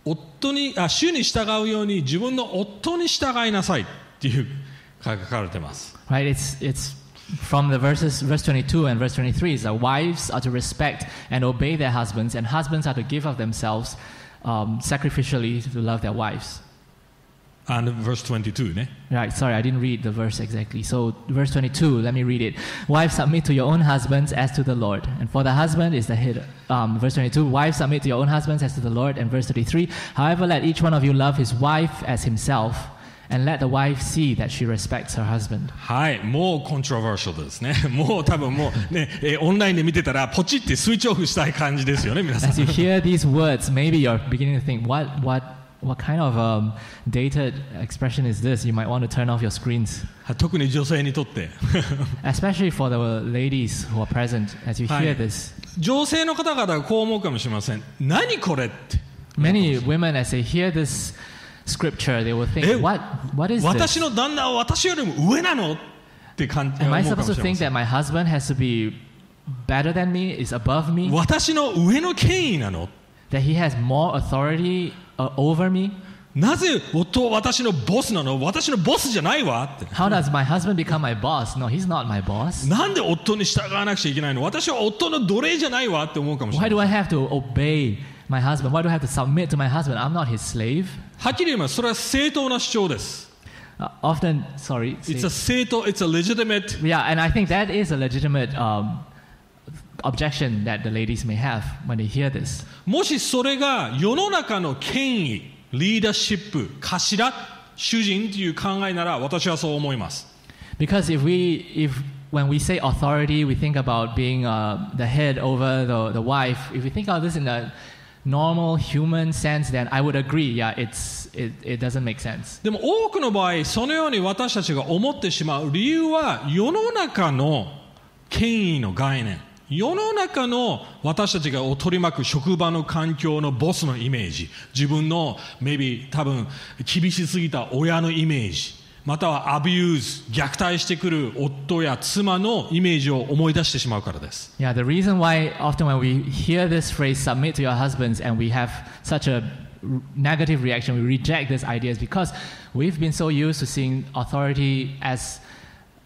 A: 夫にあ主に従うように自分の夫に従いなさいっていう書かれてます
B: Right? It's, it's from the verses, verse 22 and verse 23 is that wives are to respect and obey their husbands, and husbands are to give of themselves um, sacrificially to love their wives.
A: and verse 22ね
B: Right, sorry, I didn't read the verse exactly. So, verse 22, let me read it. Wives, submit to your own husbands as to the Lord. And for the husband is the head. Um, verse 22, wives, submit to your own husbands as to the Lord. And verse 33, however, let each one of you love his wife as himself, and let the wife see that she respects her husband.
A: はいもうコントロバーシャルですねもう多分もうね、えーオンラインで見てたらポチってスイッチオフしたい感じですよね皆さん
B: As you hear these words, maybe you're beginning to think, what, what, what kind of um, dated expression is this? You might want to turn off your screens.
A: 特に女性にとって
B: Especially for the ladies who are present as you hear
A: Hi.
B: this.
A: 女性の方々がこう思うかもしれません何これって
B: Many women, as they hear this scripture, they will think,
A: Eh,
B: what, what is
A: 私
B: this?
A: の旦那は私よりも上なのって感じ
B: Am
A: 思
B: I
A: うかも
B: supposed
A: し
B: to
A: れま
B: think
A: せん
B: that my husband has to be better than me, is above me,
A: 私の上の権威なの
B: that he has more authority uh, over me?
A: なぜ夫は私のボスなの私のボスじゃないわって
B: How does my husband become my boss? No, he's not my boss.
A: なんで夫に従わなくちゃいけないの私は夫の奴隷じゃないわって思うかもしれ
B: Why
A: ない
B: do I have to obey my husband? Why do I have to submit to my husband? I'm not his slave.
A: はっきり言いますそれは正当な主張です
B: Uh, often, sorry.
A: It's a 正当 It's a legitimate
B: yeah, and I think that is a legitimate um, objection that the ladies may have when they hear this.
A: もしそれが世の中の権威リーダーシップ頭主人という考えなら私はそう思います
B: Because if we, if when we say authority, we think about being uh, the head over the, the wife. If we think of this in a normal human sense, then I would agree. Yeah, it's it, it doesn't make sense.
A: でも多くの場合そのように私たちが思ってしまう理由は世の中の権威の概念 世の中の私たちがを取り巻く職場の環境のボスのイメージ自分の maybe 多分厳しすぎた親のイメージまたはアビューズ虐待してくる夫や妻のイメージを思い出してしまうからです
B: Yeah, the reason why often when we hear this phrase "submit to your husbands" and we have such a negative reaction, we reject this idea is because we've been so used to seeing authority as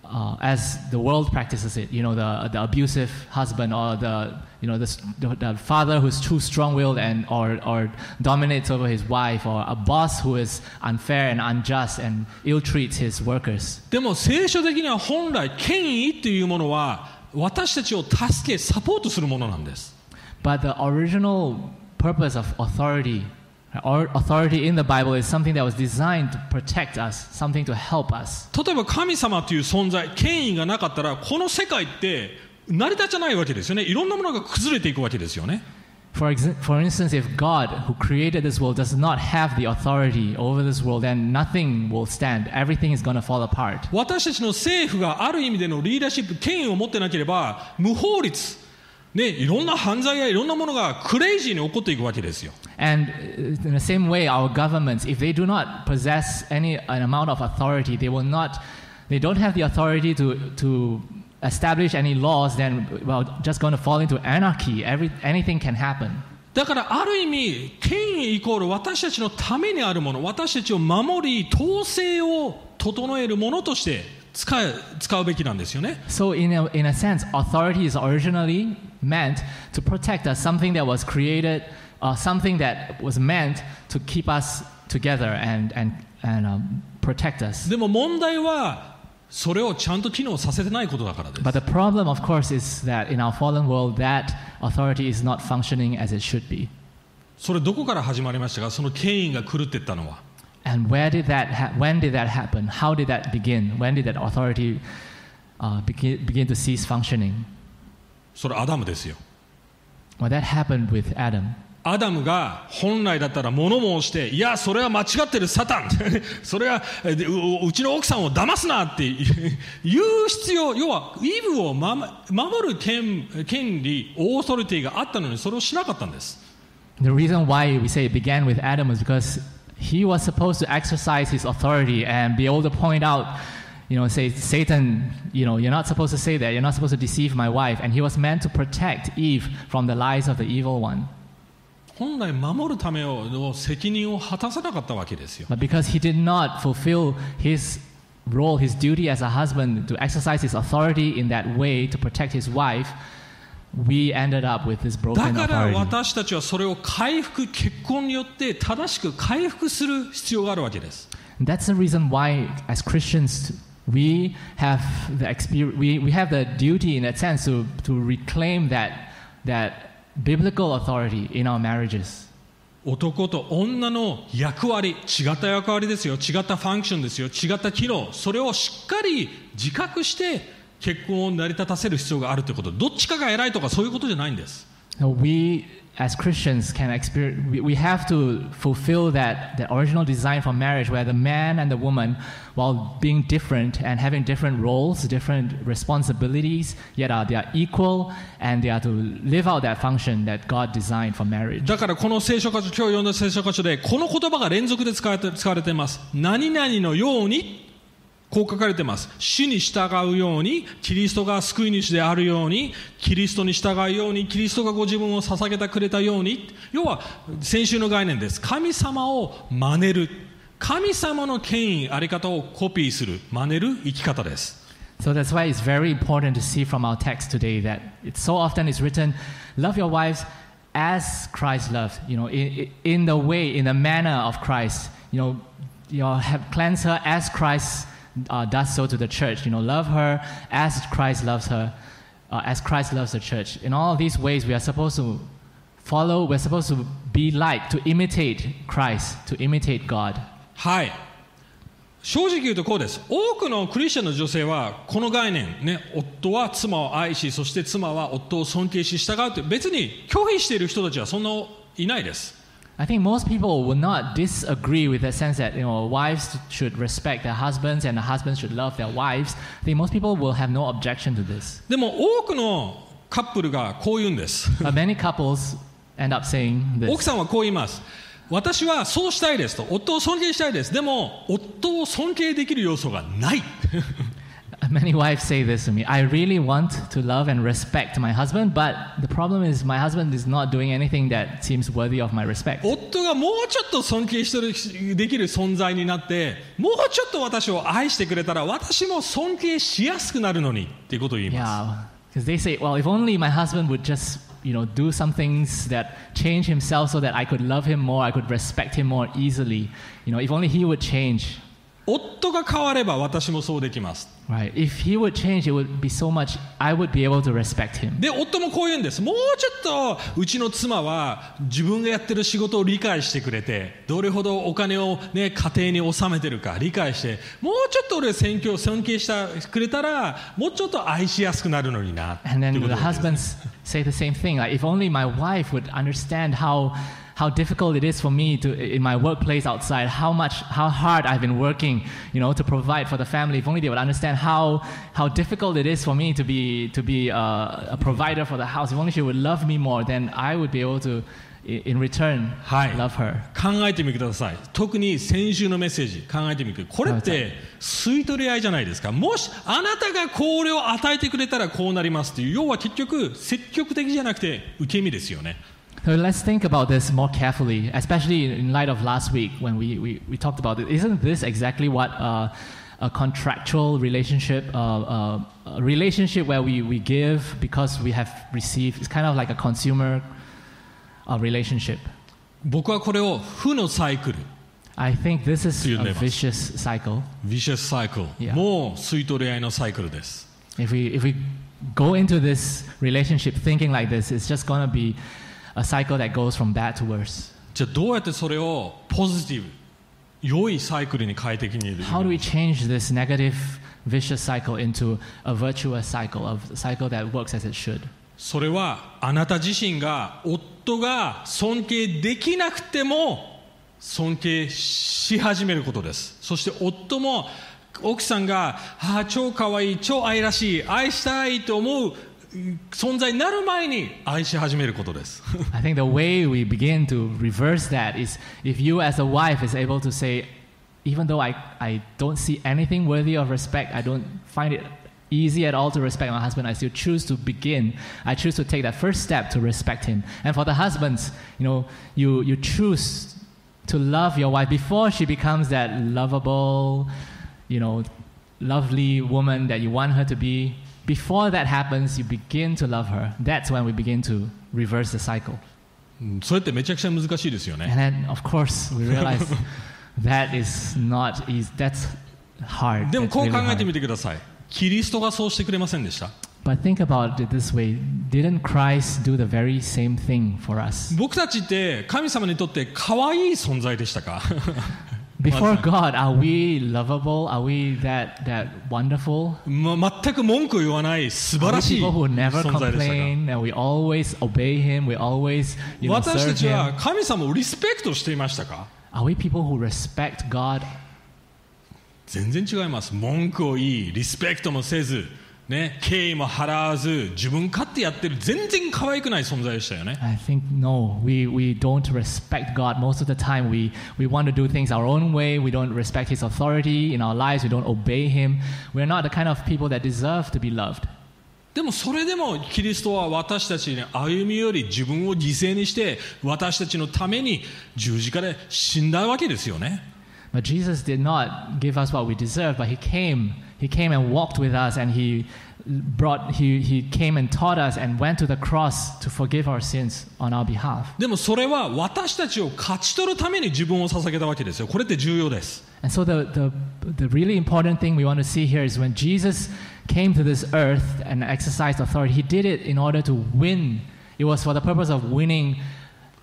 B: uh, as the world practices it. You know, the the abusive husband or the you know the, s- the, the father who's too strong-willed and or or dominates over his wife, or a boss who is unfair and unjust and ill-treats his workers.
A: でも聖書的には本来権威というものは私たちを助けサポートするものなんです
B: But the original purpose of authority, or authority in the Bible, is something that was designed to protect us, something to help us.
A: 例えば神様という存在権威がなかったらこの世界って成り立たないわけですよねいろんなものが崩れていくわけですよね
B: For, ex- for instance, if God, who created this world, does not have the authority over this world, then nothing will stand. Everything is going to fall apart.
A: 私たちの政府がある意味でのリーダーシップ権威を持ってなければ無法律 ね、いろんな犯罪やいろんなものがクレイジーに起こっていくわけですよ
B: And uh, in the same way, our governments, if they do not possess any an amount of authority, they will not, they don't have the authority to, to establish any laws, then, well, just going to fall into anarchy. Every, anything can happen.
A: だからある意味権威イコール私たちのためにあるもの私たちを守り統制を整えるものとして使う使うべきなんですよね
B: So, in a, in a sense, authority is originally meant to protect us, something that was created, uh, something that was meant to keep us together and, and, and um, protect us.
A: でも問題はそれをちゃんと機能させてないことだからです
B: But the problem, of course, is that in our fallen world, that authority is not functioning as it should be.
A: それどこから始まりましたかその権威が狂っていったのは
B: And where did that ha- when did that happen? How did that begin? When did that authority uh, begin, begin to cease functioning?
A: それアダムですよ
B: Well, that happened with Adam.
A: アダムが本来だったら物申していやそれは間違ってるサタンそれはううちの奥さんを騙すなって言う必要要はイブを守守る権権利オーソリティがあったのにそれをしなかったんです
B: The reason why we say it began with Adam is because he was supposed to exercise his authority and be able to point out, you know, say, Satan, you know, you're not supposed to say that. You're not supposed to deceive my wife. And he was meant to protect Eve from the lies of the evil one.
A: 本来守るための責任を果たさなかったわけですよ
B: But because he did not fulfill his role, his duty as a husband to exercise his authority in that way to protect his wife, we ended up with this
A: だ
B: broken
A: から
B: authority.
A: 私たちはそれを回復結婚によって正しく回復する必要があるわけです
B: That's the reason why, as Christians, we have the experience, we, we have the duty, in that sense, to, to reclaim that, that biblical authority in our marriages.
A: 男と女の役割違った役割ですよ違ったファンクションですよ違った機能それをしっかり自覚して結婚を成り立たせる必要があるということどっちかが偉いとかそういうことじゃないんです
B: So we, as Christians, can experience, we, we have to fulfill that, that original design for marriage where the man and the woman, while being different and having different roles, different responsibilities, yet are, they are equal and they are to live out that function that God designed for marriage.
A: だからこの聖書箇所今日読んだ聖書箇所でこの言葉が連続で使われて使われています何々のように こう書かれています主に従うようにキリストが救い主であるようにキリストに従うようにキリストがご自分を捧げてくれたように要は先週の概念です神様を真似る神様の権威あり方をコピーする真似る生き方です
B: So that's why it's very important to see from our text today that it's so often it's written, love your wives as Christ loved, you know, in, in the way, in the manner of Christ, you know, you know, have cleanse her as Christ uh, does so to the church, you know, love her as Christ loves her, uh, as Christ loves the church. In all of these ways, we are supposed to follow, we're supposed to be like, to imitate Christ, to imitate God.
A: はい正直言うとこうです多くのクリスチャンの女性はこの概念、ね、夫は妻を愛しそして妻は夫を尊敬し従うって別に拒否している人たちはそんないないです
B: I think most people will not disagree with the sense that you know wives should respect their husbands and the husbands should love their wives. I think most people will have no objection to this.
A: でも多くのカップルがこう言うんです
B: But many couples end up saying
A: 奥
B: this.
A: さんはこう言います私はそうしたいですと夫を尊敬したいですでも夫を尊敬できる要素がない
B: Many wives say this to me. I really want to love and respect my husband, but the problem is my husband is not doing anything that seems worthy of my respect.
A: 夫がもうちょっと尊敬してるできる存在になってもうちょっと私を愛してくれたら私も尊敬しやすくなるのにっていうことを言いま
B: Yeah, because they say, well, if only my husband would just, you know, do some things that change himself so that I could love him more, I could respect him more easily. You know, if only he would change.
A: 夫が変われば私もそうできます。で、夫もこう言うんです。もうちょっとうちの妻は自分がやってる仕事を理解してくれて、どれほどお金を、ね、家庭に納めてるか理解して、もうちょっと俺選挙を尊敬してくれたら、もうちょっと愛しやすくなるのにな。
B: how difficult it is for me to, in my workplace outside, how much, how hard I've been working, you know, to provide for the family. If only they would understand how, how difficult it is for me to be, to be a, a provider for the house. If only she would love me more, then I would be able to, i- in return,
A: はい
B: love her.
A: 考えてみてください特に先週のメッセージ考えてみてこれって吸い取り合いじゃないですかもしあなたがこれを与えてくれたらこうなりますっていう要は結局積極的じゃなくて受け身ですよね
B: So let's think about this more carefully, especially in light of last week when we, we, we talked about it. Isn't this exactly what uh, a contractual relationship, uh, uh, a relationship where we, we give because we have received, it's kind of like a consumer uh, relationship.
A: 僕はこれを負のサイクル
B: I think this is
A: と呼んで
B: a
A: います。
B: vicious cycle.
A: ビシャスサイクル、
B: Yeah.
A: もう吸い取り合いのサイクルです
B: If we, if we go into this relationship thinking like this, it's just going to be a cycle that goes from bad to worse.
A: じゃあどうやってそれをポジティブ良いサイクルに変えていくに
B: How do we change this negative vicious cycle into a virtuous cycle, a cycle that works as it should?
A: それはあなた自身が夫が尊敬できなくても尊敬し始めることですそして夫も奥さんが、ああ超かわいい超愛らしい愛したいと思ううん存在になる前に愛し始めることです
B: I think the way we begin to reverse that is if you as a wife is able to say, even though I, I don't see anything worthy of respect, I don't find it easy at all to respect my husband, I still choose to begin. I choose to take that first step to respect him. And for the husbands, you know, you, you choose to love your wife before she becomes that lovable, you know, lovely woman that you want her to be. Before that happens, you begin to love her. That's when we begin to reverse the cycle.
A: うんそれってめちゃくちゃ難しいですよね
B: And then, of course, we realize that is not easy. That's hard.
A: でも
B: That's
A: こう
B: really
A: 考えて
B: hard.
A: みてくださいキリストがそうしてくれませんでした
B: But think about it this way didn't Christ do the very same thing for us?
A: 僕たちって神様にとって可愛い存在でしたか
B: Before God, are we lovable? Are we that, that wonderful?
A: ま全く文句を言わない素晴
B: Are
A: ら
B: we
A: しい
B: people who never
A: 存在でしたか
B: complain and we always obey Him? We always you know,
A: 私た
B: serve
A: ち
B: Him?
A: は神様をリスペクトしていましたか
B: Are we people who respect God?
A: 全然違います文句を言いリスペクトもせず、 ね、敬意も払わず自分勝手やってる全然可愛くない存在でしたよね
B: I think no, we, we don't respect God. Most of the time, we, we want to do things our own way. We don't respect His authority in our lives. We don't obey Him. We're not the kind of people that deserve to be loved.
A: でもそれでもキリストは私たちに歩みより自分を犠牲にして私たちのために十字架で死んだわけですよね
B: But Jesus did not give us what we deserve, but He came. He came and walked with us, and He brought. He, he came and taught us, and went to the cross to forgive our sins on our behalf.
A: でもそれは私たちを勝ち取るために自分を捧げたわけですよこれって重要です
B: And so the, the, the really important thing we want to see here is when Jesus came to this earth and exercised authority, he did it in order to win. It was for the purpose of winning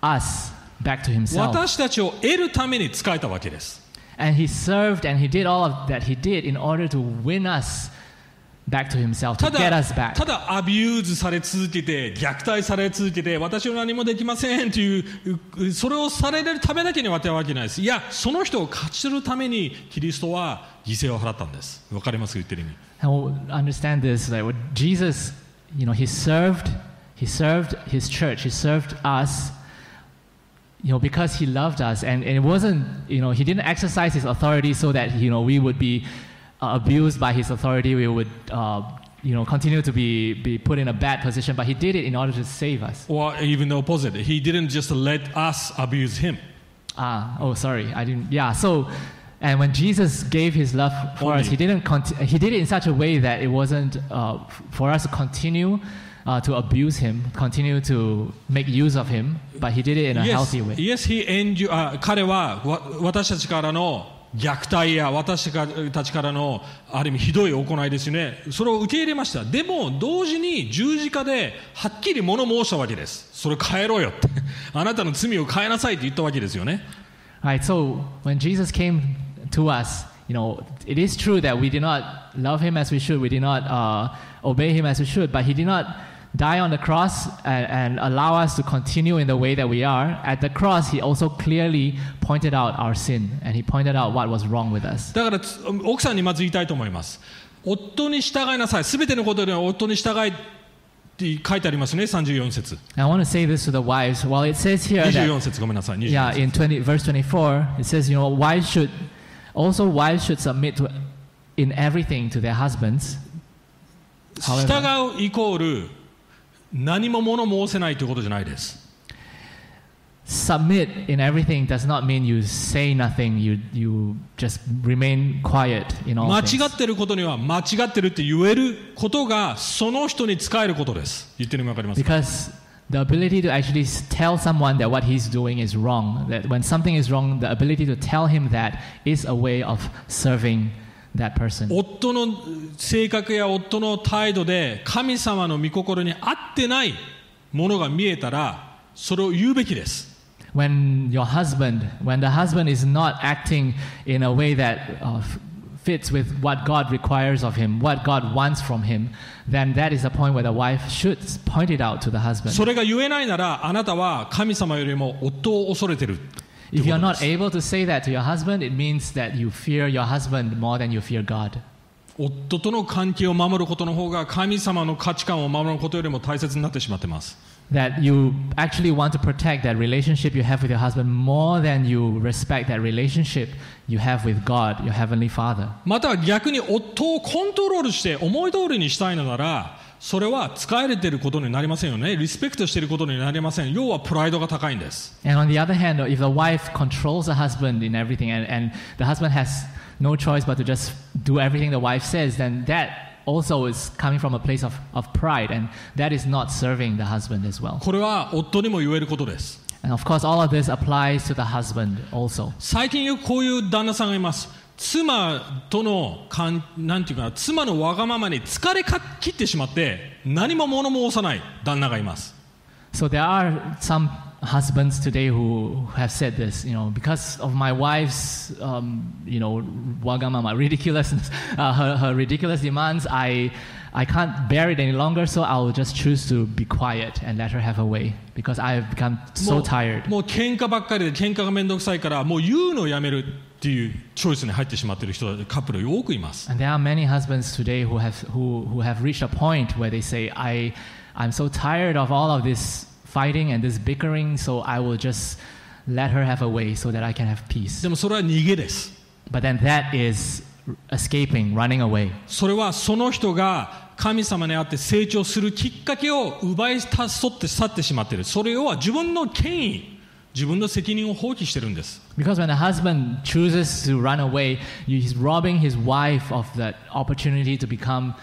B: us back to himself.
A: 私たちを得るために使えたわけです
B: And he served and he did all of that he did in order to win us back to himself, to
A: た
B: get
A: だ
B: us back.
A: ただアビューズされ続けて虐待され続けて私は何もできませんというそれをされるためだけに渡るわけないですいやその人を勝ち取るためにキリストは犠牲を払ったんですわかりますか言ってる意味
B: And we'll understand this like what Jesus, you know, he served, he served his church, he served us, you know, because he loved us, and, and it wasn't, you know, he didn't exercise his authority so that you know we would be uh, abused by his authority, we would, uh, you know, continue to be be put in a bad position, but he did it in order to save us.
A: or even the opposite he didn't just let us abuse him
B: Ah, oh, sorry, I didn't. Yeah, so. And when Jesus gave his love for us, he didn't. Conti- he did it in such a way that it wasn't uh, f- for us to continue uh, to abuse him, continue to make use of him, but he did it in a healthy way.
A: yes he endu- あ彼はわ私たちからの虐待や私たちからのある意味ひどい行いですよねそれを受け入れましたでも同時に十字架ではっきり物申したわけですそれ変えろよってあなたの罪を変えなさいって言ったわけですよね
B: Right. So when Jesus came to us, you know, it is true that we did not love him as we should. We did not uh, obey him as we should. But he did not die on the cross and, and allow us to continue in the way that we are. At the cross, he also clearly pointed out our sin and he pointed out what was wrong with us.
A: だからつ奥さんにまず言いたいと思います夫に従いなさいすべてのことで夫に従いって書いてありますね34節
B: I want to say this to the wives. Well, it says here that
A: 24節ごめんなさい24
B: Yeah,
A: 節
B: in 20, verse 24, it says, you know, wives should, also wives should submit to, in everything to their husbands.
A: 従うイコール 何も物申せないということじゃないです
B: Submit in everything does not mean you say nothing, you, you just remain quiet in all
A: 間.違ってることには間違ってるって言えることがその人に使えることです言ってる意味わかりますか
B: Because the ability to actually tell someone that what he's doing is wrong, that when something is wrong, the ability to tell him that is a way of serving that person.
A: 夫の性格や夫の態度で神様の御心に合ってないものが見えたらそれを言うべきです
B: when your husband, when the husband is not acting in a way that uh, fits with what God requires of him, what God wants from him, then that is the point where the wife should point it out to the husband.
A: それが言えないならあなたは神様よりも夫を恐れてる
B: if you're not able to say that to your husband, it means that you fear your husband more than you fear God.
A: 夫との関係を守ることの方が神様の価値観を守ることよりも大切になってしまってます
B: that you actually want to protect that relationship you have with your husband more than you respect that relationship you have with God, your heavenly Father.
A: または逆に夫をコントロールして思い通りにしたいのならそれは疲れてることになりませんよね。リスペクトしていることになりません。要はプライドが高いんです。これは夫にも言えることです。最近よくこういう旦那さんがいます。妻とのかんなんていうかな妻のわがままに疲れか切ってしまって何も物申さない旦那がいます
B: So there are some husbands today who have said this, you know, because of my wife's, um, you know, wagamama, ridiculousness, uh, her, her ridiculous demands, I, I can't bear it any longer, so I'll just choose to be quiet and let her have her way because I've become
A: も
B: so
A: う
B: tired.
A: もう喧嘩ばっかりで喧嘩が面倒くさいからもう言うのをやめるっていうチョイスに入ってしまっている人カップル多くいます
B: And there are many husbands today who have, who, who have reached a point where they say, I, I'm so tired of all of this fighting and this bickering, so I will just let her have her way so that I can have peace.
A: でもそれは逃げです
B: But then that is escaping, running away.
A: それはその人が神様にあって成長するきっかけを奪いたそって去ってしまっているそれは自分の権威自分の責任を放棄してるんです
B: Because when a husband chooses to run away, he's robbing his wife of that opportunity to become,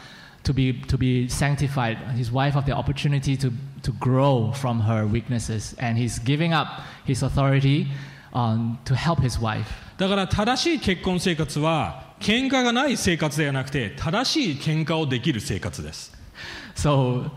B: to be, to be sanctified, his wife of the opportunity to, to grow from her weaknesses. And he's giving up his authority um, to help his wife.
A: だから正しい結婚生活は喧嘩がない生活ではなくて正しい喧嘩をできる生活です
B: So,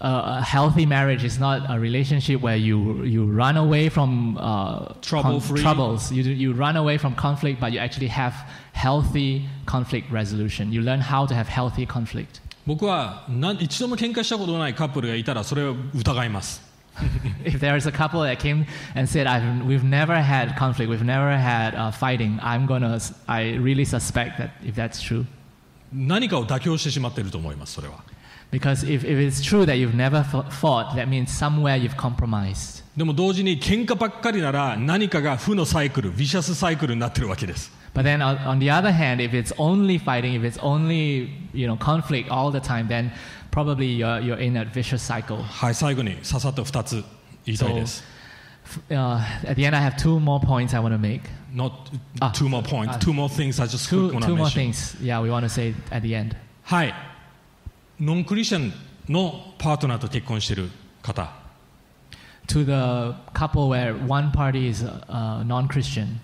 B: uh, a healthy marriage is not a relationship where you, you run away from uh,
A: Trouble-free.
B: troubles. You, you run away from conflict, but you actually have healthy conflict resolution. You learn how to have healthy conflict.
A: 僕はな一度も喧嘩したことのないカップルがいたらそれを疑います
B: if there is a couple that came and said, I've, we've never had conflict, we've never had uh, fighting, I'm gonna, I really suspect that if that's true.
A: 何かを妥協してしまっていると思いますそれは
B: Because if, if it's true that you've never f- fought, that means somewhere you've compromised.
A: でも同時に喧嘩ばっかりなら何かが負のサイクルビシャスサイクルになってるわけです
B: But then on, on the other hand, if it's only fighting, if it's only you know conflict all the time, then probably you're, you're in a vicious cycle.
A: はい最後にささっと2つ言いたいです
B: F- Uh, at the end, I have two more points I want to make.
A: Not
B: Ah.
A: two more points two more things I just
B: Two,
A: want
B: two
A: to
B: more
A: mention
B: things. Yeah, we want to say at the end.
A: はい ノンクリスチャンのパートナーと結婚している方。
B: To the couple where one party is uh, non-Christian,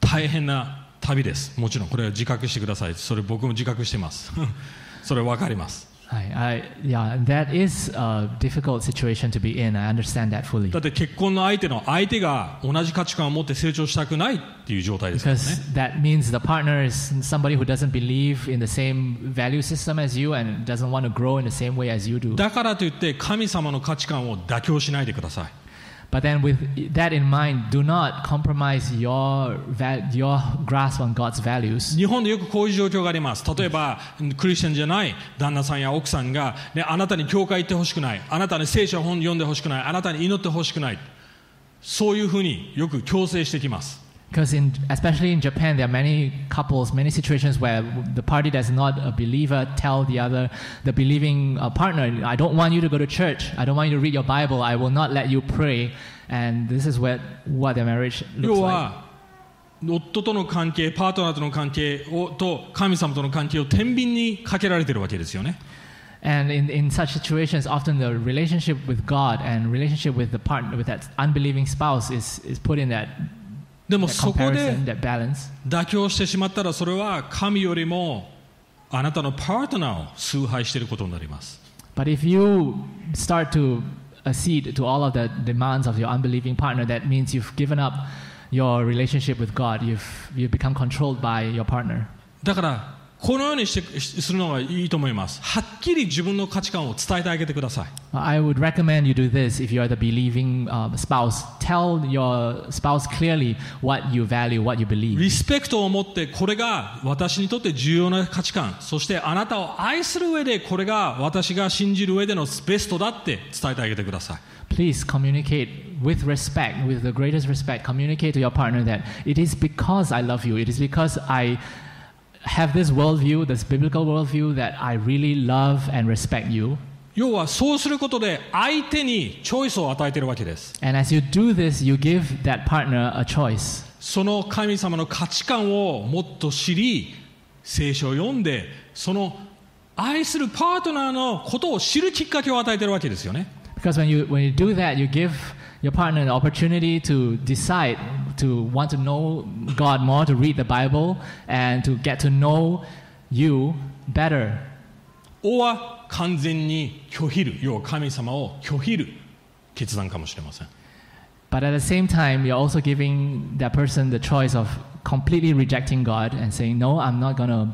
A: 大変な旅です。もちろん。これは自覚してください。それ僕も自覚してます。それ分かります
B: I, I, yeah, that is a difficult situation to be in. I understand that fully
A: だって結婚の相手の相手が同じ価値観を持って成長したくないっていう状態ですからね
B: because that means the partner is somebody who doesn't believe in the same value system as you and doesn't want to grow in the same way as you do.
A: だからといって神様の価値観を妥協しないでください
B: But then, with that in mind, do not compromise your your grasp on God's values.
A: 日本でよくこういう状況があります。例えばクリスチャンじゃない旦那さんや奥さんが、ね、あなたに教会行ってほしくない。あなたに聖書本読んでほしくない。あなたに祈ってほしくない。そういうふうによく強制してきます。
B: Because in, especially in Japan, there are many couples, many situations where the party that's not a believer tell the other, the believing uh, partner, "I don't want you to go to church. I don't want you to read your Bible. I will not let you pray." And this is what what their marriage
A: 要
B: looks like.
A: は夫との関係パートナーとの関係をと神様との関係を天秤にかけられてるわけですよね
B: And in, in such situations, often the relationship with God and relationship with the partner, with that unbelieving spouse, is, is put in that,
A: でもそこで.妥協してしまったらそれは神よりもあなたのパートナーを崇拝していることになります
B: But if you start to accede to all of the demands of your unbelieving partner, that means you've given up your relationship with God. You've, you've become controlled by your partner.
A: だからこのようにしてするのがいいと思います。はっきり自分の価値観を伝えてあげてください。
B: I would recommend you do this if you are the believing uh, spouse. Tell your spouse clearly what you value, what you believe.
A: リスペクトを持ってこれが私にとって重要な価値観そしてあなたを愛する上でこれが私が信じる上でのベストだって伝えてあげてください
B: Please communicate with respect, with the greatest respect. Communicate to your partner that it is because I love you. It is because I have this worldview, this biblical worldview, that I really love and respect you.
A: 要はそうすることで相手にチョイスを与えているわけです
B: And as you do this, you give that partner a choice.
A: その神様の価値観をもっと知り聖書を読んでその愛するパートナーのことを知るきっかけを与えているわけですよね
B: Because when you, when you do that, you give your partner an opportunity to decide, to want to know God more, to read the Bible, and to get to know you better.
A: 王は完全に拒否る要は神様を拒否る決断かもしれません
B: But at the same time, you're also giving that person the choice of completely rejecting God and saying, "No, I'm not gonna,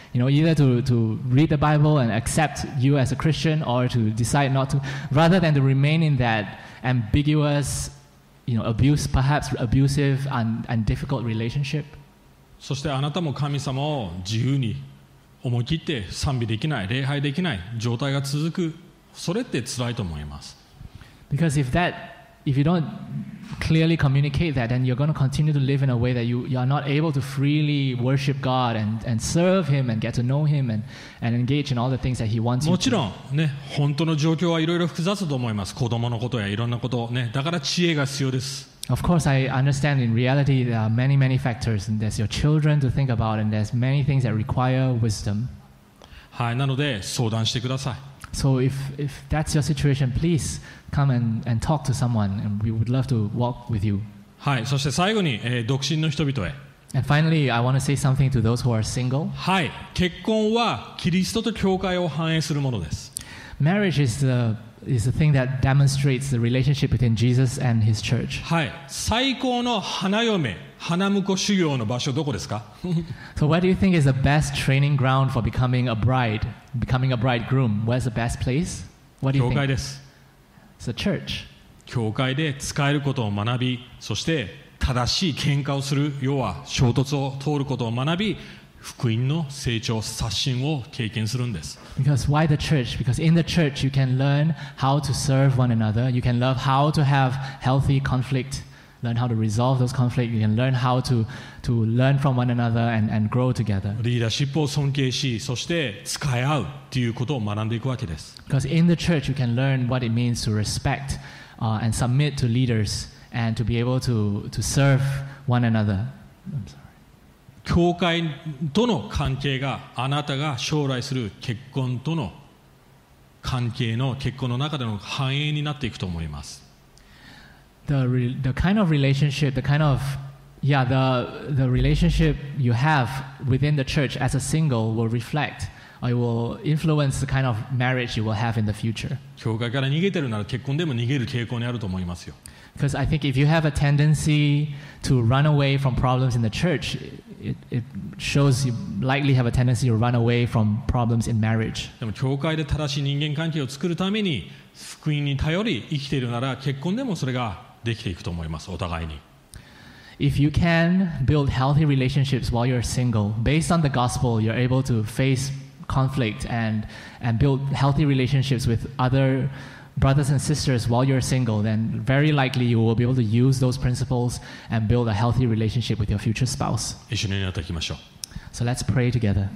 B: you know, either to, to read the Bible and accept you as a Christian or to decide not to, rather than to remain in that ambiguous, you know, abuse, perhaps abusive and, and difficult relationship.
A: そしてあなたも神様を自由に思い切って賛美できない礼拝できない状態が続くそれって辛いと思います
B: Because if that, if you don't clearly communicate that, then you're going to continue to live in a way that you, you are not able to freely worship God and, and serve Him and get to know Him and, and engage in all the things that He wants you
A: もち
B: to.
A: ろんね本当の状況はいろいろ複雑だと思います子供のことやいろんなことねだから知恵が必要です
B: Of course, I understand in reality there are many, many factors, and there's your children to think about, and there's many things that require wisdom.
A: はいなので相談してください
B: So if, if that's your situation, please come and, and talk to someone, and we would love to walk with you.
A: はいそして最後に、えー独身の人々へ
B: And finally, I want to say something to those who are single.
A: はい結婚はキリストと教会を反映するものです
B: Marriage is the, is the thing that demonstrates the relationship between Jesus and his church.
A: はい最高の花嫁 花婿修行の場所どこですか
B: So, what do you think is the best training ground for becoming a bride, becoming a bridegroom? Where's the best place? What do you
A: 教会
B: think?
A: です
B: It's the church.
A: 教会で使えることを学びそして正しい喧嘩をする要は衝突を通ることを学び福音の成長刷新を経験するんです
B: Because why the church? Because in the church you can learn how to serve one another. You can learn how to have healthy conflict, learn how to resolve those conflicts. You can learn how to, to learn from one another and, and grow together.
A: リーダーシップを尊敬しそして使い合うっていうことを学んでいくわけです
B: Because in the church you can learn what it means to respect uh, and submit to leaders and to be able to, to serve one another. I'm sorry.
A: 教会との関係があなたが将来する結婚との関係の結婚の中での繁栄になっていくと思います
B: The, re- the kind of relationship, the kind of, yeah, the, the relationship you have within the church as a single will reflect or it will influence the kind of marriage you will have in the future.
A: 教会から逃げてるなら結婚でも逃げる傾向にあると思いますよ
B: Because I think if you have a tendency to run away from problems in the church, it, it shows you likely have a tendency to run away from problems in marriage.
A: でも教会で正しい人間関係を作るために福音に頼り生きているなら結婚でもそれが できていくと思いますお互いに
B: If you can build healthy relationships while you're single, based on the gospel, you're able to face conflict and, and build healthy relationships with other brothers and sisters while you're single, then very likely you will be able to use those principles and build a healthy relationship with your future spouse.
A: 一緒に祈っていきましょう
B: So let's pray together.